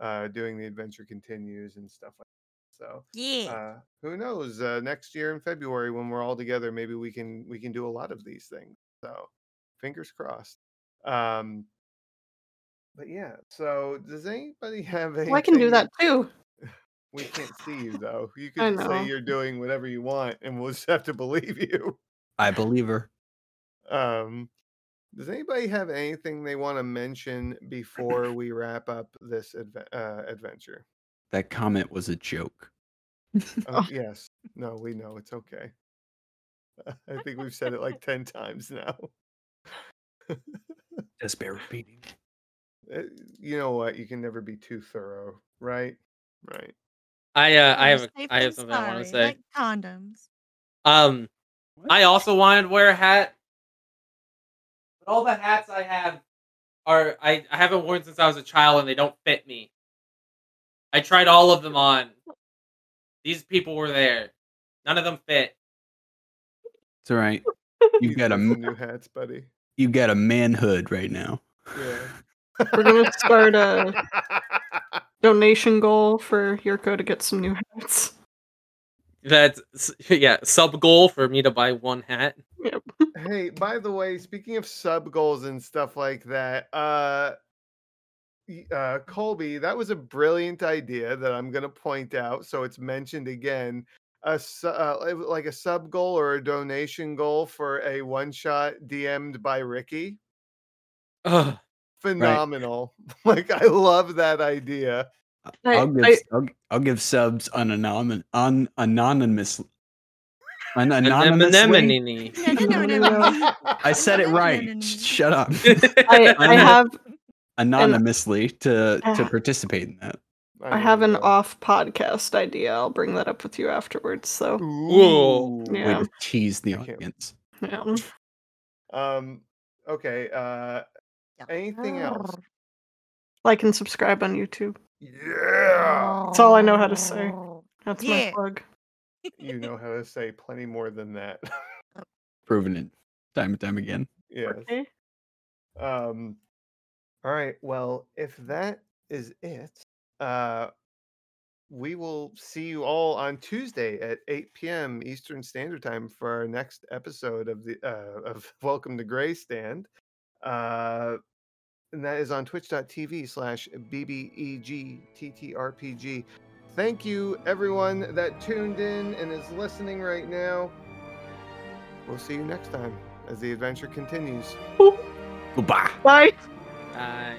S1: uh doing the adventure continues and stuff like that. So
S4: yeah.
S1: uh, who knows? Uh, next year in February, when we're all together, maybe we can we can do a lot of these things. So, fingers crossed. Um, but yeah. So, does anybody have anything?
S3: Well, I can do that too.
S1: We can't see you though. You can say you're doing whatever you want, and we'll just have to believe you.
S5: I believe her.
S1: Um, does anybody have anything they want to mention before we wrap up this adve- uh, adventure?
S5: That comment was a joke.
S1: Oh, yes. No, we know it's okay. I think we've said it like 10 times now.
S5: Just bear repeating.
S1: Uh, You know what? You can never be too thorough, right? Right.
S2: I uh, I have
S4: safe
S2: a, I have
S4: and
S2: something I want to say.
S4: Like condoms.
S2: Um,
S5: What?
S2: I also wanted to wear a hat, but all the hats I have are I, I haven't worn since I was a child, and they don't fit me. I tried all of them on. These people were there. None of them fit.
S5: It's all right. You
S1: These
S5: got a
S1: are some
S5: m-
S1: new hats, buddy.
S5: you got a manhood right now.
S1: Yeah.
S3: We're gonna start a donation goal for Yirco to get some new hats.
S2: That's yeah. Sub goal for me to buy one hat. Yep.
S1: hey, by the way, speaking of sub goals and stuff like that, uh uh Colby, that was a brilliant idea that I'm going to point out so it's mentioned again. A uh, like a sub goal or a donation goal for a one shot DM'd by Ricky.
S2: Ugh.
S1: Phenomenal. Like I love that idea.
S3: I-
S5: I'll give
S3: I-
S5: I'll, I'll give subs unanonymous un, anonymous an anonymously.
S2: Anemone.
S5: I said it right. Shut up.
S3: I, I have
S5: Anonymously to to
S3: Ah.
S5: participate in that.
S3: I have an off podcast idea. I'll bring that up with you afterwards. So
S2: Whoa.
S1: Ooh.
S5: Way
S3: Yeah.
S5: to tease the audience.
S3: yeah.
S1: Um okay, uh anything else?
S3: like and subscribe on YouTube.
S1: Yeah.
S3: That's all I know how to say. That's
S4: Yeah.
S3: my plug.
S1: You know how to say plenty more than that.
S5: Proven it time and time again.
S1: yes.
S3: Okay.
S1: Um all right. Well, if that is it, uh we will see you all on Tuesday at 8 p.m. Eastern Standard Time for our next episode of the uh, of Welcome to Grey Stand. Uh, and that is on twitch.tv slash bbegttrpg. Thank you, everyone that tuned in and is listening right now. We'll see you next time as the adventure continues.
S5: Goodbye.
S3: Bye.
S2: Bye.